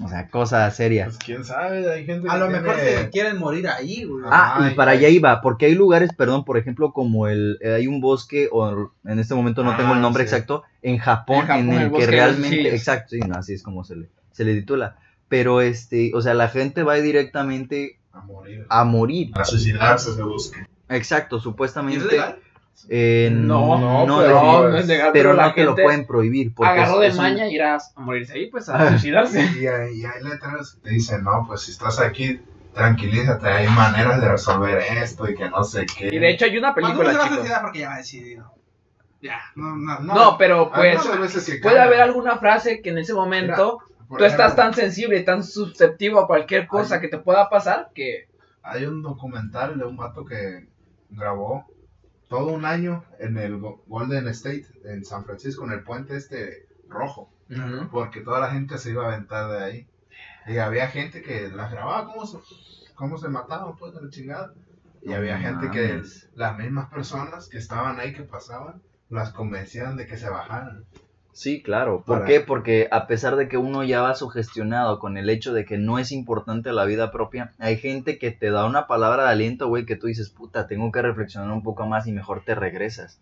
Speaker 3: o sea, cosa seria.
Speaker 2: Pues quién sabe, hay gente
Speaker 4: A
Speaker 2: que
Speaker 4: lo
Speaker 2: tiene-
Speaker 4: mejor se quieren morir ahí, güey.
Speaker 3: Ah,
Speaker 2: Ay,
Speaker 3: y para allá iba, porque hay lugares, perdón, por ejemplo, como el, eh, hay un bosque, o en este momento no
Speaker 2: Ah,
Speaker 3: tengo el nombre
Speaker 2: sí.
Speaker 3: exacto, en Japón,
Speaker 1: En Japón,
Speaker 3: en
Speaker 1: el
Speaker 3: el
Speaker 1: bosque
Speaker 3: que realmente, exacto, sí, no, así es como se le, se le titula. Pero este, o sea, la gente va directamente
Speaker 2: A morir.
Speaker 3: a morir.
Speaker 2: A suicidarse se busca.
Speaker 3: Exacto,
Speaker 4: ¿Y es
Speaker 3: supuestamente.
Speaker 4: legal?
Speaker 3: Eh,
Speaker 1: No,
Speaker 3: no,
Speaker 1: no, pero no es legal,
Speaker 3: pero
Speaker 1: pero la
Speaker 3: no te lo pueden prohibir. Porque
Speaker 1: Agarró de
Speaker 3: un-
Speaker 1: maña y irás a morirse ahí, pues a suicidarse.
Speaker 2: Y hay, y hay letras que dicen, no, pues si estás aquí, tranquilízate, hay maneras de resolver esto y que no sé qué.
Speaker 1: Y de hecho hay una película,
Speaker 4: se va a
Speaker 1: chicos.
Speaker 4: suicidar porque ya va decidido. Ya, no, no, no.
Speaker 1: No, pero pues
Speaker 2: veces sí
Speaker 1: puede haber alguna frase que en ese momento tú estás
Speaker 2: ejemplo,
Speaker 1: tan sensible y tan susceptivo a cualquier cosa que te pueda pasar que
Speaker 2: Hay un documental de un vato que grabó todo un año en el Go- Golden State, en San Francisco, en el puente este rojo, porque toda la gente se iba a aventar de ahí. Y había gente que las grababa cómo se, cómo se mataban, pues, de la chingada. Y
Speaker 3: No
Speaker 2: había gente que
Speaker 3: mames.
Speaker 2: las mismas personas que estaban ahí, que pasaban, las convencían de que se bajaran.
Speaker 3: Sí, claro. ¿Por
Speaker 2: Para-
Speaker 3: qué? Porque a pesar de que uno ya va sugestionado con el hecho de que no es importante la vida propia, hay gente que te da una palabra de aliento, güey, que tú dices, puta, tengo que reflexionar un poco más y mejor te regresas.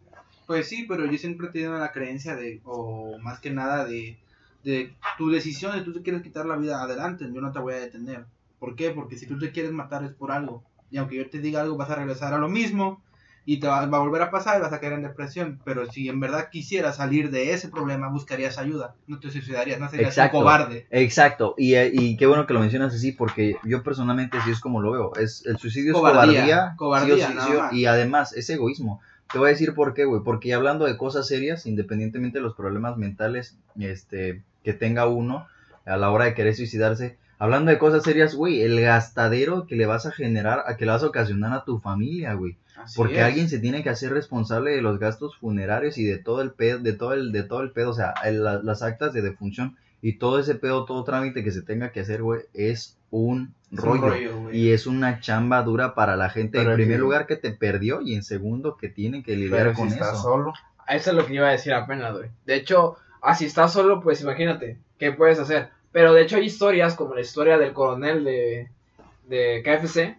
Speaker 4: Pues sí, pero yo siempre he tenido la creencia de, o más que nada de, de tu decisión de tú te quieres quitar la vida adelante, yo no te voy a detener. ¿Por qué? Porque si tú te quieres matar es por algo. Y aunque yo te diga algo vas a regresar a lo mismo. Y te va, va, a volver a pasar y vas a caer en depresión. Pero si en verdad quisieras salir de ese problema, buscarías ayuda, no te suicidarías, no serías
Speaker 5: exacto,
Speaker 4: un cobarde.
Speaker 5: Exacto, y, y, qué bueno que lo mencionas así, porque yo personalmente sí es como lo veo. Es, el suicidio cobardía, es cobardía,
Speaker 4: cobardía
Speaker 5: sí, sí, sí, y además es egoísmo. Te voy a decir por qué, güey, porque hablando de cosas serias, independientemente de los problemas mentales este, que tenga uno a la hora de querer suicidarse, hablando de cosas serias, güey, el gastadero que le vas a generar, a que le vas a ocasionar a tu familia, güey. Así porque es. alguien se tiene que hacer responsable de los gastos funerarios y de todo el pedo, de todo el, de todo el pedo, o sea, el, la, las actas de defunción y todo ese pedo, todo trámite que se tenga que hacer, güey, es un
Speaker 4: Es
Speaker 5: rollo.
Speaker 4: un rollo,
Speaker 5: y es una chamba dura para la gente,
Speaker 2: Pero
Speaker 5: en primer lugar que te perdió y en segundo que tiene que lidiar
Speaker 2: Pero si
Speaker 5: con
Speaker 2: estás
Speaker 5: eso.
Speaker 2: solo,
Speaker 1: Eso es lo que iba a decir apenas, güey. De hecho, así estás solo, pues imagínate, ¿qué puedes hacer? Pero de hecho hay historias, como la historia del coronel de, de KFC,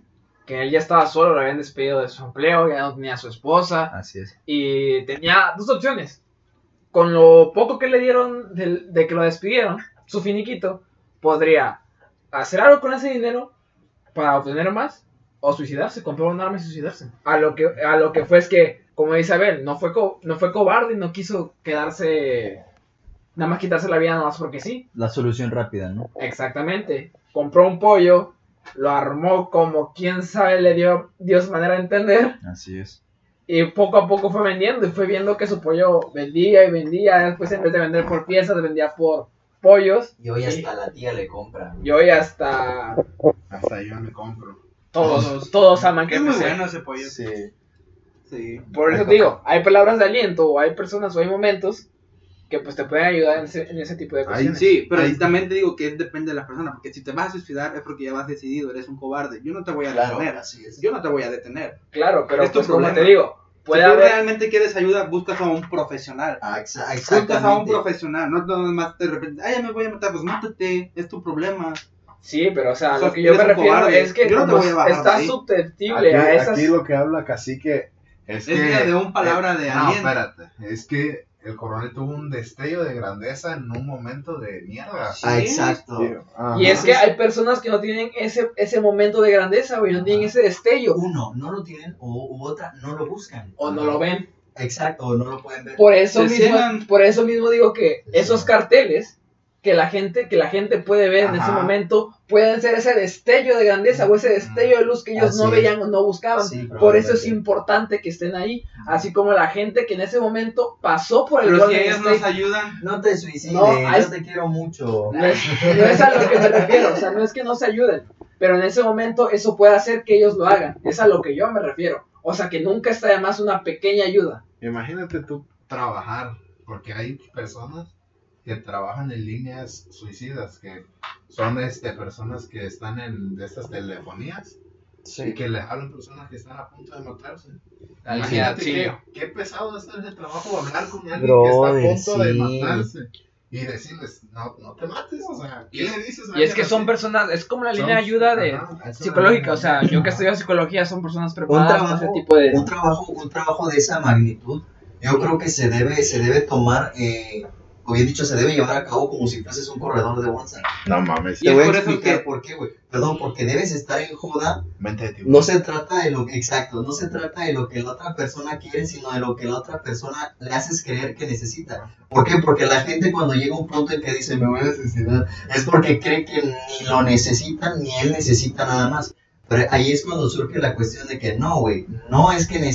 Speaker 1: que él ya estaba solo, lo habían despedido de su empleo, ya no tenía a su esposa,
Speaker 5: Así es.
Speaker 1: y tenía dos opciones. Con lo poco que le dieron de, de que lo despidieron, su finiquito, podría hacer algo con ese dinero para obtener más o suicidarse, comprar un arma y suicidarse. A lo que, a lo que fue es que, como dice Abel, no fue, co- no fue cobarde y no quiso quedarse, nada más quitarse la vida nada más porque sí.
Speaker 5: La solución rápida, ¿no?
Speaker 1: Exactamente. Compró un pollo, lo armó como quién sabe le dio Dios manera de entender.
Speaker 5: Así es.
Speaker 1: Y poco a poco fue vendiendo y fue viendo que su pollo vendía y vendía. Después en vez de vender por piezas, vendía por pollos.
Speaker 3: Y hoy hasta la tía le compra.
Speaker 1: Y hoy hasta
Speaker 2: hasta yo me compro.
Speaker 1: todos, todos aman que
Speaker 4: Es muy bueno ese pollo.
Speaker 3: Sí.
Speaker 4: Sí.
Speaker 1: Por eso te digo, hay palabras de aliento o hay personas o hay momentos que pues te pueden ayudar en ese, en ese tipo de cuestiones.
Speaker 4: Sí, pero
Speaker 2: Ahí-
Speaker 4: también te digo que depende de la persona, porque si te vas a suicidar es porque ya vas decidido, eres un cobarde. Yo no te voy a
Speaker 3: Claro,
Speaker 4: detener.
Speaker 3: así es.
Speaker 4: Yo no te voy a detener.
Speaker 1: Claro, pero
Speaker 4: Es tu
Speaker 1: pues, como
Speaker 4: problema.
Speaker 1: te digo, puede
Speaker 4: si tú
Speaker 1: haber...
Speaker 4: realmente quieres ayuda, buscas a un profesional.
Speaker 3: Ah,
Speaker 4: Buscas a un profesional, no nada más de repente, ay, ya me voy a matar, pues mátate, es tu problema.
Speaker 1: Sí, pero o sea, lo que yo me refiero
Speaker 4: cobarde.
Speaker 1: es que
Speaker 4: Yo no te
Speaker 1: como
Speaker 4: voy a bajar de
Speaker 1: estás susceptible
Speaker 2: Aquí,
Speaker 1: a esas...
Speaker 2: aquí lo que habla Cacique es,
Speaker 4: Es
Speaker 2: que...
Speaker 4: que de un palabra de
Speaker 2: no,
Speaker 4: aliento.
Speaker 2: espérate. Es que el coronel tuvo un destello de grandeza en un momento de mierda.
Speaker 3: Ah, exacto.
Speaker 1: Y es que hay personas que no tienen ese, ese momento de grandeza, güey, no tienen ese destello.
Speaker 3: Uno, no lo tienen, o u otra, no lo buscan.
Speaker 1: O no lo ven.
Speaker 3: Exacto, o no lo pueden ver.
Speaker 1: Por eso
Speaker 4: Se
Speaker 1: mismo, por eso mismo digo que esos carteles que la gente, que la gente puede ver en ese momento, pueden ser ese destello de grandeza o ese destello de luz que ellos
Speaker 3: Así
Speaker 1: no
Speaker 3: es.
Speaker 1: veían o no buscaban.
Speaker 3: Sí,
Speaker 1: Por eso es importante que estén ahí, así como la gente que en ese momento pasó por el
Speaker 4: Pero si
Speaker 1: Golden
Speaker 4: ellos nos
Speaker 1: State.
Speaker 4: ayudan,
Speaker 3: No te suicides,
Speaker 1: No, hay-
Speaker 3: yo te quiero mucho.
Speaker 1: No es, no es a lo que me refiero, o sea, no es que no se ayuden, pero en ese momento eso puede hacer que ellos lo hagan, es a lo que yo me refiero. O sea, que nunca está de más una pequeña ayuda.
Speaker 2: Imagínate tú trabajar, porque hay personas que trabajan en líneas suicidas, que son este personas que están en de estas telefonías y que les hablan personas que están a punto de matarse.
Speaker 1: La línea de
Speaker 2: Imagínate qué, qué pesado es ese trabajo hablar con alguien
Speaker 5: Brother,
Speaker 2: que está a punto de
Speaker 5: sí.
Speaker 2: matarse y decirles, no, no te mates, o sea, ¿qué le dices a
Speaker 1: Y es que son
Speaker 2: así?
Speaker 1: personas, es como la
Speaker 2: Son-
Speaker 1: línea de ayuda de
Speaker 2: ajá,
Speaker 1: psicológica, o sea, yo que estudio psicología son personas preparadas para ese tipo de...
Speaker 3: un trabajo, un trabajo de esa magnitud, yo creo que se debe, se debe tomar, eh, o bien dicho, se debe llevar a cabo como si fueses un corredor de bolsa.
Speaker 2: No mames,
Speaker 4: Y
Speaker 3: Te
Speaker 4: es
Speaker 3: voy a explicar
Speaker 4: que-
Speaker 3: por qué, güey. Perdón, porque debes estar en joda.
Speaker 2: mente de tiburón.
Speaker 3: No se trata de lo que, exacto, no se trata de lo que la otra persona quiere, sino de lo que la otra persona le haces creer que necesita. ¿Por qué? Porque la gente cuando llega a un punto en que dice me voy a suicidar, es porque cree que ni lo necesita ni él necesita nada más. Pero ahí es cuando surge la cuestión de que no, güey, no es que no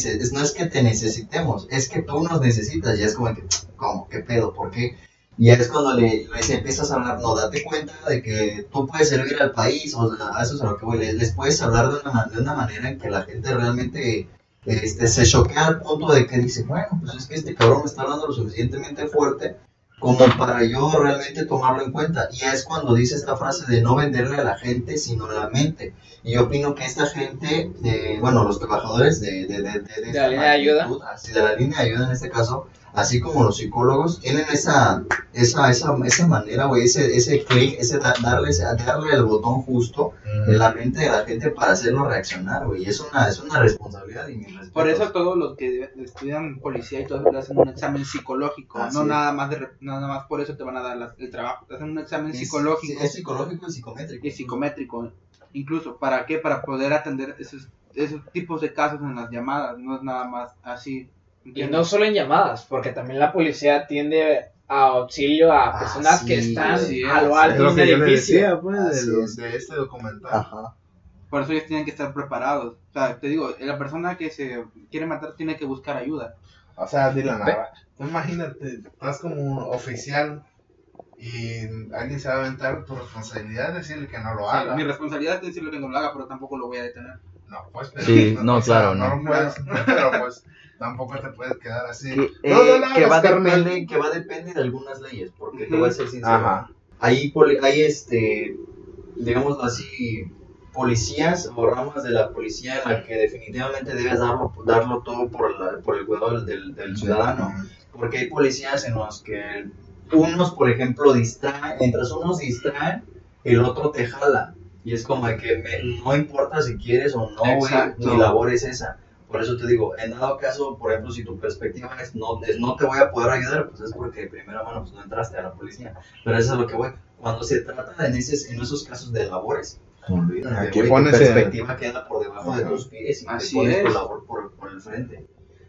Speaker 3: es que te necesitemos, es que tú nos necesitas. Y es como que, ¿cómo? ¿Qué pedo? ¿Por qué? Y ya es cuando le, les empiezas a hablar, no, date cuenta de que tú puedes servir al país, o sea, a eso es a lo que voy, les, les puedes hablar de una, de una manera en que la gente realmente este, se choquea al punto de que dice, bueno, pues es que este cabrón me está hablando lo suficientemente fuerte como para yo realmente tomarlo en cuenta. Y es cuando dice esta frase de no venderle a la gente, sino la mente. Y yo opino que esta gente, eh, bueno, los trabajadores de, de, de, de, de
Speaker 1: la línea de ayuda.
Speaker 3: así, de la línea de ayuda en este caso, así como los psicólogos, tienen esa, esa, esa, esa manera, güey, ese, ese clic, ese da- darle, ese- darle el botón justo en la mente de la gente para hacerlo reaccionar, güey. Y es una, es una responsabilidad y mi respeto.
Speaker 4: por eso todos los que estudian policía y todo eso hacen un examen psicológico, no nada más de, re- nada más por eso te van a dar la- el trabajo, te hacen un examen
Speaker 3: Es-
Speaker 4: psicológico
Speaker 3: Es, psicológico y psicométrico.
Speaker 4: y psicométrico, incluso, ¿para qué? Para poder atender esos esos tipos de casos en las llamadas, no es nada más así.
Speaker 1: Y no solo en llamadas, porque también la policía tiende a auxilio a
Speaker 3: Ah,
Speaker 1: personas
Speaker 3: sí,
Speaker 1: que están
Speaker 4: sí,
Speaker 1: a lo
Speaker 4: es
Speaker 1: alto de un edificio.
Speaker 2: decía, pues,
Speaker 3: Así
Speaker 2: de,
Speaker 3: es.
Speaker 2: de este documental.
Speaker 3: Ajá.
Speaker 4: Por eso ellos tienen que estar preparados. O sea, te digo, la persona que se quiere matar tiene que buscar ayuda.
Speaker 2: O sea, Dylan, tú imagínate, estás como un oficial y alguien se va a aventar tu responsabilidad de decirle que no lo
Speaker 4: Sí,
Speaker 2: haga.
Speaker 4: mi responsabilidad es decirle que no lo haga, pero tampoco lo voy a detener.
Speaker 2: No, pues, pero,
Speaker 5: Sí, no,
Speaker 2: o sea,
Speaker 5: claro,
Speaker 2: no.
Speaker 5: no.
Speaker 2: lo puedes, pero pues tampoco te puedes quedar así.
Speaker 3: Que,
Speaker 2: No,
Speaker 3: eh,
Speaker 2: no lo
Speaker 3: que
Speaker 2: hagas,
Speaker 3: va depende, que va depende de algunas leyes, porque te
Speaker 4: Ujú.
Speaker 3: voy a ser sincero.
Speaker 2: Ajá.
Speaker 3: Hay, hay este, digámoslo así, policías o ramas de la policía en la que definitivamente debes darlo, darlo todo por, la- por el cuidado del, del ciudadano. Porque hay policías en los que unos, por ejemplo, distraen, mientras unos distraen, el otro te jala. Y es como de que me- no importa si quieres o no, güey, mi labor es esa. Por eso te digo, en dado caso, por ejemplo, si tu perspectiva es no, es no te voy a poder ayudar, pues es porque de primera mano pues, no entraste a la policía. Pero eso es lo que voy. Cuando se trata en, ese, en esos casos de labores, olvídate,
Speaker 2: Aquí pones
Speaker 3: tu
Speaker 2: el-
Speaker 3: perspectiva queda por debajo de tus pies y
Speaker 4: Así
Speaker 3: te pones tu labor por, por el frente.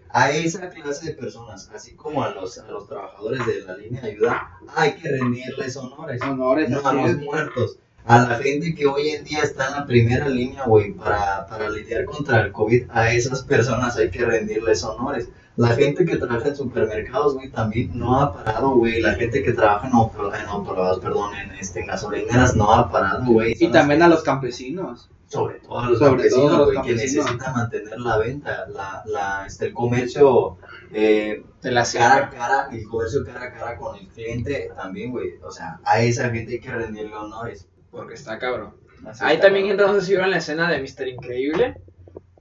Speaker 3: A esa clase de personas, así como a los, a los trabajadores de la línea de ayuda, hay que rendirles honores.
Speaker 4: Honores,
Speaker 3: No a los muertos. A la gente que hoy en día está en la primera línea, güey, para, para lidiar contra el COVID, a esas personas hay que rendirles honores. La gente que trabaja en supermercados, güey, también no ha parado, güey. La gente que trabaja en, auto, en autolavados, perdón, en, este, en gasolineras no ha parado, güey.
Speaker 4: Y también a los campesinos.
Speaker 3: sobre todo a los
Speaker 4: Sobre
Speaker 3: campesinos,
Speaker 4: todo a los
Speaker 3: güey, que necesitan mantener la venta, la, la, este, el comercio eh,
Speaker 1: De la
Speaker 3: cara a cara, el comercio cara a cara con el cliente también, güey. O sea, a esa gente hay que rendirle honores.
Speaker 1: Porque está cabrón.
Speaker 3: Así
Speaker 1: Ahí
Speaker 3: está,
Speaker 1: también entra, no sé si vieron la escena de Mr. Increíble,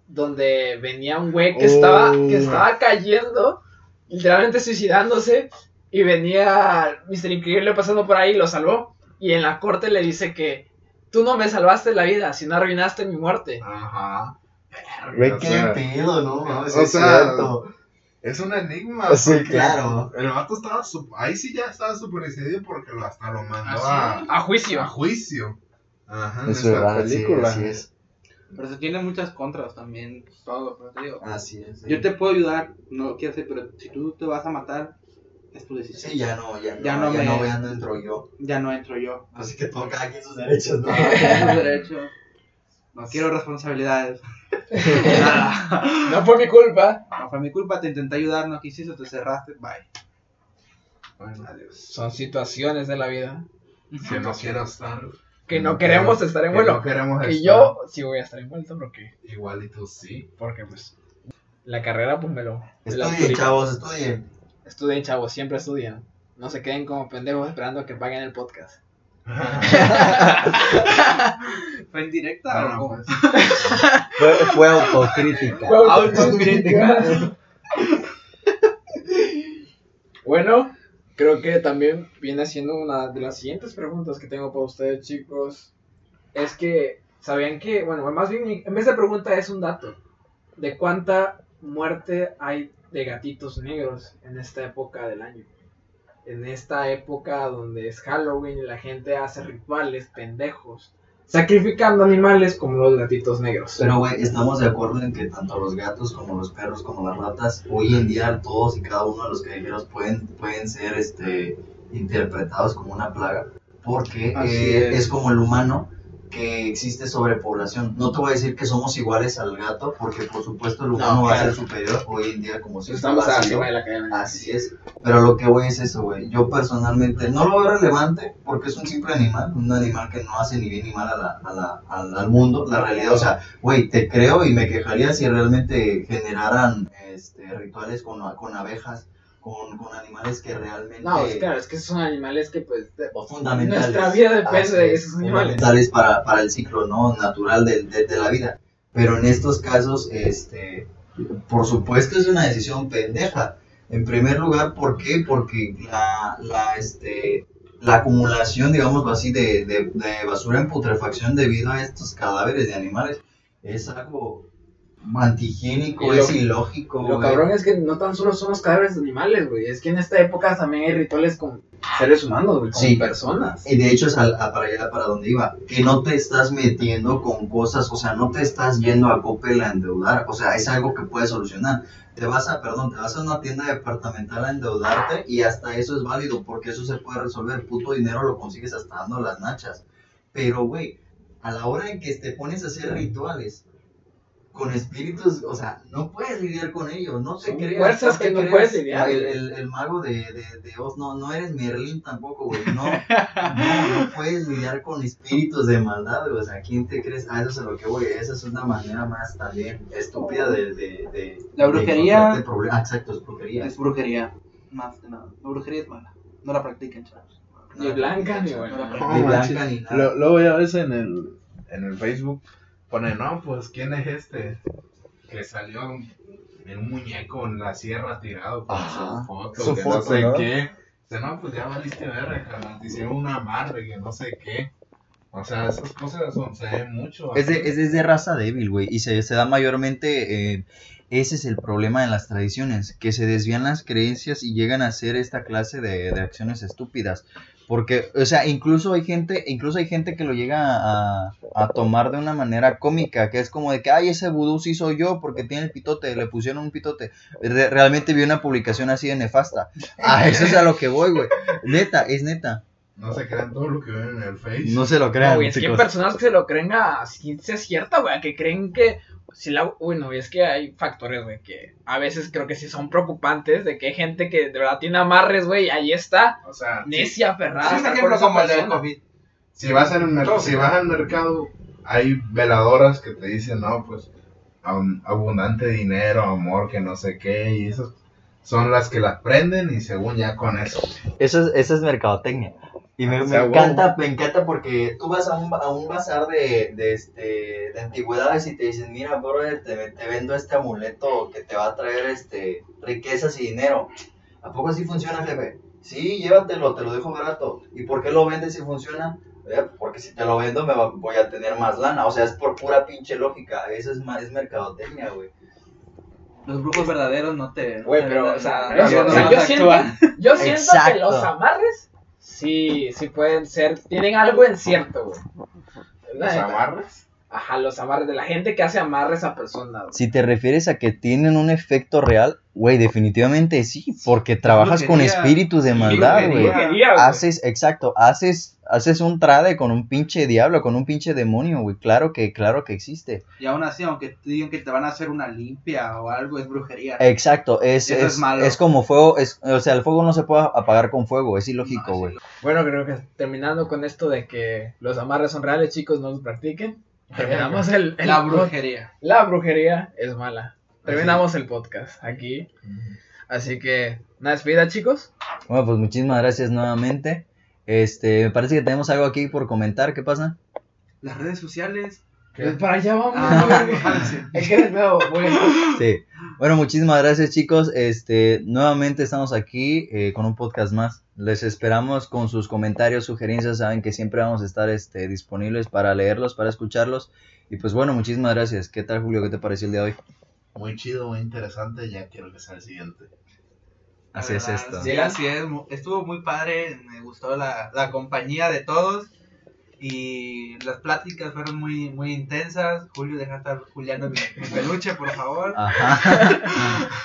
Speaker 1: donde venía un güey que, estaba, que
Speaker 2: Oh.
Speaker 1: estaba cayendo, literalmente suicidándose, y venía Mr. Increíble pasando por ahí y lo salvó. Y en la corte le dice que tú no me salvaste la vida, sino arruinaste mi muerte.
Speaker 2: Ajá.
Speaker 3: Güey, qué pedo, ¿no? No, sí
Speaker 2: o
Speaker 3: es
Speaker 2: sea,
Speaker 3: cierto.
Speaker 2: Es un enigma.
Speaker 3: Sí, claro.
Speaker 2: El vato estaba. Ahí sí ya estaba super decidido porque lo, hasta lo mandó
Speaker 1: Así,
Speaker 2: a,
Speaker 1: a juicio.
Speaker 2: a juicio. Ajá,
Speaker 3: Es verdad, sí, así es.
Speaker 4: Pero se tiene muchas contras también. Todo, pero te digo.
Speaker 3: Así es. sí.
Speaker 4: Yo te puedo ayudar, no lo quiero hacer, pero si tú te vas a matar, es tu decisión.
Speaker 3: Sí, ya no, ya no,
Speaker 4: Ya no me-
Speaker 3: ya no, entro yo.
Speaker 4: Ya no entro yo.
Speaker 3: Así que todo cada quien sus derechos, ¿no?
Speaker 4: Tengo derecho. No quiero responsabilidades.
Speaker 1: No fue mi culpa.
Speaker 4: No fue mi culpa, te intenté ayudar, no quisiste, te cerraste, bye.
Speaker 2: Bueno,
Speaker 4: Adiós.
Speaker 1: Son situaciones de la vida
Speaker 2: si no quiero estar.
Speaker 1: que no queremos estar
Speaker 2: que
Speaker 1: envueltos.
Speaker 2: no queremos
Speaker 1: Que
Speaker 2: estar.
Speaker 1: yo sí voy a estar envuelto porque,
Speaker 2: Igual y tú sí.
Speaker 1: porque pues la carrera pues me lo...
Speaker 3: Estudien, chavos, estudien.
Speaker 1: Estudien, chavos, siempre estudien. No se queden como pendejos esperando que paguen el podcast.
Speaker 4: ¿Fue en directa
Speaker 2: Bueno,
Speaker 4: o cómo?
Speaker 2: pues,
Speaker 5: Fue, fue autocrítica.
Speaker 1: Autocrítica. bueno, creo que también viene siendo una de las siguientes preguntas que tengo para ustedes, chicos. Es que, ¿sabían que, bueno, más bien, en vez de pregunta es un dato de cuánta muerte hay de gatitos negros en esta época del año? En esta época donde es Halloween y la gente hace rituales pendejos, sacrificando animales como los gatitos negros.
Speaker 3: Pero, güey, estamos de acuerdo en que tanto los gatos como los perros como las ratas, hoy en día todos y cada uno de los callejeros pueden, pueden ser este, interpretados como una plaga. Porque eh,
Speaker 4: es.
Speaker 3: es. como el humano que existe sobrepoblación. No te voy a decir que somos iguales al gato, porque por supuesto el humano
Speaker 1: No,
Speaker 3: va a ser superior hoy en día como si
Speaker 1: Estamos arriba de la cadena.
Speaker 3: Así es, pero lo que voy es eso, güey. Yo personalmente no lo veo relevante porque es un simple animal, un animal que no hace ni bien ni mal a la, a la, al, al mundo, la realidad. O sea, güey, te creo y me quejaría si realmente generaran este, rituales con, con abejas, con, con animales que realmente
Speaker 1: No, es claro, es que son animales que pues
Speaker 3: o fundamentales.
Speaker 1: Nuestra vida depende de
Speaker 3: es,
Speaker 1: esos animales.
Speaker 3: Fundamentales para, para el ciclo no natural de, de, de la vida. Pero en estos casos, este, por supuesto es una decisión pendeja. En primer lugar, ¿por qué? Porque la, la, este, la acumulación, digámoslo así, de, de, de basura en putrefacción debido a estos cadáveres de animales es algo antihigiénico, es ilógico.
Speaker 1: Lo
Speaker 3: güey.
Speaker 1: cabrón es que no tan solo son los cadáveres de animales, güey. Es que en esta época también hay rituales con seres humanos, güey, con
Speaker 3: Sí.
Speaker 1: personas.
Speaker 3: Y de hecho es al- a para allá para donde iba, que no te estás metiendo con cosas, o sea, no te estás yendo a Coppel a endeudar, o sea, es algo que puedes solucionar. Te vas a, perdón, te vas a una tienda departamental a endeudarte y hasta eso es válido, porque eso se puede resolver. Puto dinero lo consigues hasta dando las nachas. Pero, güey, a la hora en que te pones a hacer rituales con espíritus, o sea, no puedes lidiar con ellos, no te
Speaker 1: Son
Speaker 3: creas.
Speaker 1: fuerzas que no
Speaker 3: creas
Speaker 1: puedes lidiar,
Speaker 3: El, el- el mago de, de, de Oz, no, no eres Merlín tampoco, güey, no, no, no puedes lidiar con espíritus de maldad, güey, o sea, ¿quién te crees? Ah, eso es a lo que voy, esa es una manera más también estúpida de... de, de
Speaker 4: La brujería-
Speaker 3: Ah, exacto, es brujería.
Speaker 4: Es brujería. Más que nada. La brujería es mala. No la practiquen, chavos.
Speaker 1: Ni blanca ni
Speaker 4: No
Speaker 1: buena.
Speaker 4: la
Speaker 2: No,
Speaker 3: Ni
Speaker 4: practiquen.
Speaker 2: manches.
Speaker 3: blanca ni nada.
Speaker 2: Lo- Luego ya ves en el, en el Facebook, pone, no, pues, ¿quién es este? Que salió en un muñeco en la sierra tirado con
Speaker 5: Ajá.
Speaker 2: su foto,
Speaker 5: Su
Speaker 2: que
Speaker 5: foto,
Speaker 2: no sé
Speaker 5: ¿no?
Speaker 2: qué. Dice, no, pues ya valiste verga, te hicieron un amarre, que no sé qué. O sea, esas cosas son, se ven mucho.
Speaker 5: Es de, es, es de raza débil, güey. Y se, se da mayormente. eh, ese es el problema de las tradiciones. Que se desvían las creencias y llegan a hacer esta clase de, de acciones estúpidas. Porque, o sea, incluso hay gente, incluso hay gente que lo llega a, a tomar de una manera cómica, que es como de que, ay, ese vudú sí soy yo porque tiene el pitote, le pusieron un pitote. Re- realmente vi una publicación así de nefasta. Ah, eso es a lo que voy, güey. Neta, es neta.
Speaker 2: No se crean todo lo que ven en el Face.
Speaker 5: No se lo
Speaker 1: No,
Speaker 5: crean.
Speaker 1: güey, es que hay personas que se lo creen a ciencia cierta, güey, que creen que si la, uy, no, y es que hay factores, güey, que a veces creo que sí son preocupantes, de que hay gente que de verdad tiene amarres, güey, y ahí está,
Speaker 2: O sea, si,
Speaker 1: necia, aferrada.
Speaker 4: Sí,
Speaker 1: a
Speaker 4: un
Speaker 1: estar con
Speaker 4: ejemplo
Speaker 1: esa
Speaker 4: como el del
Speaker 1: persona.
Speaker 4: COVID.
Speaker 2: si vas, en el mer- si vas al mercado, hay veladoras que te dicen, no, pues, abun- abundante dinero, amor, que no sé qué, y esas son las que las prenden y según ya con eso.
Speaker 5: Eso es, eso es mercadotecnia. Y me,
Speaker 2: O
Speaker 5: me encanta.
Speaker 3: Me encanta porque tú vas a un, a un bazar de, de, este, de antigüedades y te dicen, mira, brother, te, te vendo este amuleto que te va a traer este, riquezas y dinero. ¿A poco así funciona, jefe? Sí, llévatelo, te lo dejo barato. ¿Y por qué lo vendes si funciona? "Eh, Porque si te lo vendo me va- voy a tener más lana. O sea, es por pura pinche lógica. Eso es, es mercadotecnia, güey.
Speaker 4: Los brujos verdaderos no te.
Speaker 1: Güey,
Speaker 4: no
Speaker 1: pero, o sea, yo-
Speaker 4: No,
Speaker 1: o sea,
Speaker 4: no
Speaker 1: yo siento-. Yo siento
Speaker 5: Exacto.
Speaker 1: que los amarres sí, sí pueden ser, tienen algo en cierto, güey.
Speaker 2: Los amarres.
Speaker 1: Ajá, los amarres de la gente que hace amarres a personas.
Speaker 5: Si te refieres a que tienen un efecto real, güey, definitivamente sí, porque trabajas con espíritus de maldad, güey. Haces, exacto, haces, haces un trade con un pinche diablo, con un pinche demonio, güey. Claro que, claro que existe.
Speaker 4: Y aún así, aunque te digan que te van a hacer una limpia o algo, es brujería.
Speaker 5: Exacto, es,
Speaker 4: Eso
Speaker 5: es,
Speaker 4: es malo.
Speaker 5: es como fuego, es, o sea, el fuego no se puede apagar con fuego, es ilógico, güey.
Speaker 1: Bueno, creo que terminando con esto de que los amarres son reales, chicos, no los practiquen. Terminamos el, el
Speaker 4: La brujería.
Speaker 1: La brujería es mala. Terminamos el podcast aquí. Así que, una despedida, chicos.
Speaker 5: Bueno, pues muchísimas gracias nuevamente. Este, me parece que tenemos algo aquí por comentar, ¿qué pasa?
Speaker 4: Las redes sociales.
Speaker 1: Pues para allá vamos.
Speaker 4: Ah,
Speaker 1: es que eres nuevo, güey.
Speaker 5: Sí. Bueno, muchísimas gracias chicos. Este, nuevamente estamos aquí eh, con un podcast más. Les esperamos con sus comentarios, sugerencias. Saben que siempre vamos a estar este, disponibles para leerlos, para escucharlos. Y pues bueno, muchísimas gracias. ¿Qué tal Julio? ¿Qué te pareció el día de hoy?
Speaker 2: Muy chido, muy interesante, ya quiero que sea el siguiente.
Speaker 4: La
Speaker 5: Así es esto.
Speaker 4: Sí, así es. Estuvo muy padre. Me gustó la, la compañía de todos. Y las pláticas fueron muy, muy intensas. Julio, deja de estar juliando mi, mi peluche, por favor.
Speaker 5: Ajá.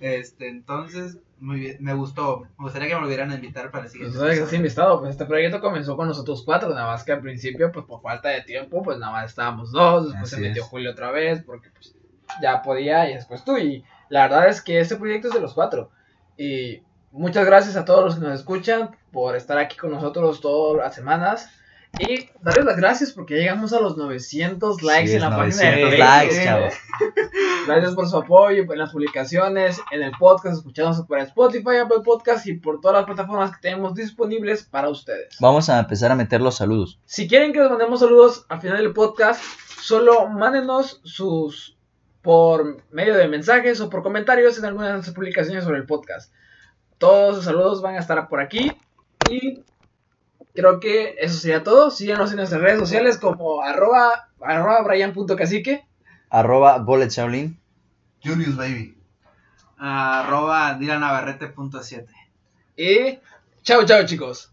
Speaker 4: Este, entonces, muy bien, me gustó. Me gustaría que me volvieran a invitar para el
Speaker 1: Pues
Speaker 4: siguiente.
Speaker 1: sabes que has
Speaker 4: episodio.
Speaker 1: invitado, pues este proyecto comenzó con nosotros cuatro, nada más que al principio, pues por falta de tiempo, pues nada más estábamos dos, después
Speaker 5: Así
Speaker 1: se metió
Speaker 5: es.
Speaker 1: Julio otra vez, porque pues ya podía, y después tú, y la verdad es que este proyecto es de los cuatro, y muchas gracias a todos los que nos escuchan por estar aquí con nosotros todas las semanas, y darles las gracias porque llegamos a los 900 likes
Speaker 5: Sí,
Speaker 1: en la
Speaker 5: es
Speaker 1: página de
Speaker 5: 900 likes, chavos.
Speaker 1: Gracias por su apoyo en las publicaciones, en el podcast, escuchándonos por Spotify, Apple Podcast y por todas las plataformas que tenemos disponibles para ustedes.
Speaker 5: Vamos a empezar a meter los saludos.
Speaker 1: Si quieren que les mandemos saludos al final del podcast, solo mándenos sus por medio de mensajes o por comentarios en algunas de nuestras publicaciones sobre el podcast. Todos los saludos van a estar por aquí y creo que eso sería todo. Síganos en nuestras redes sociales como arroba, arroba brian.cacique.
Speaker 3: Arroba Bullet Shaolin.
Speaker 2: Julius Baby.
Speaker 4: Arroba Dylan Navarrete.7.
Speaker 1: Y chao, chao chicos.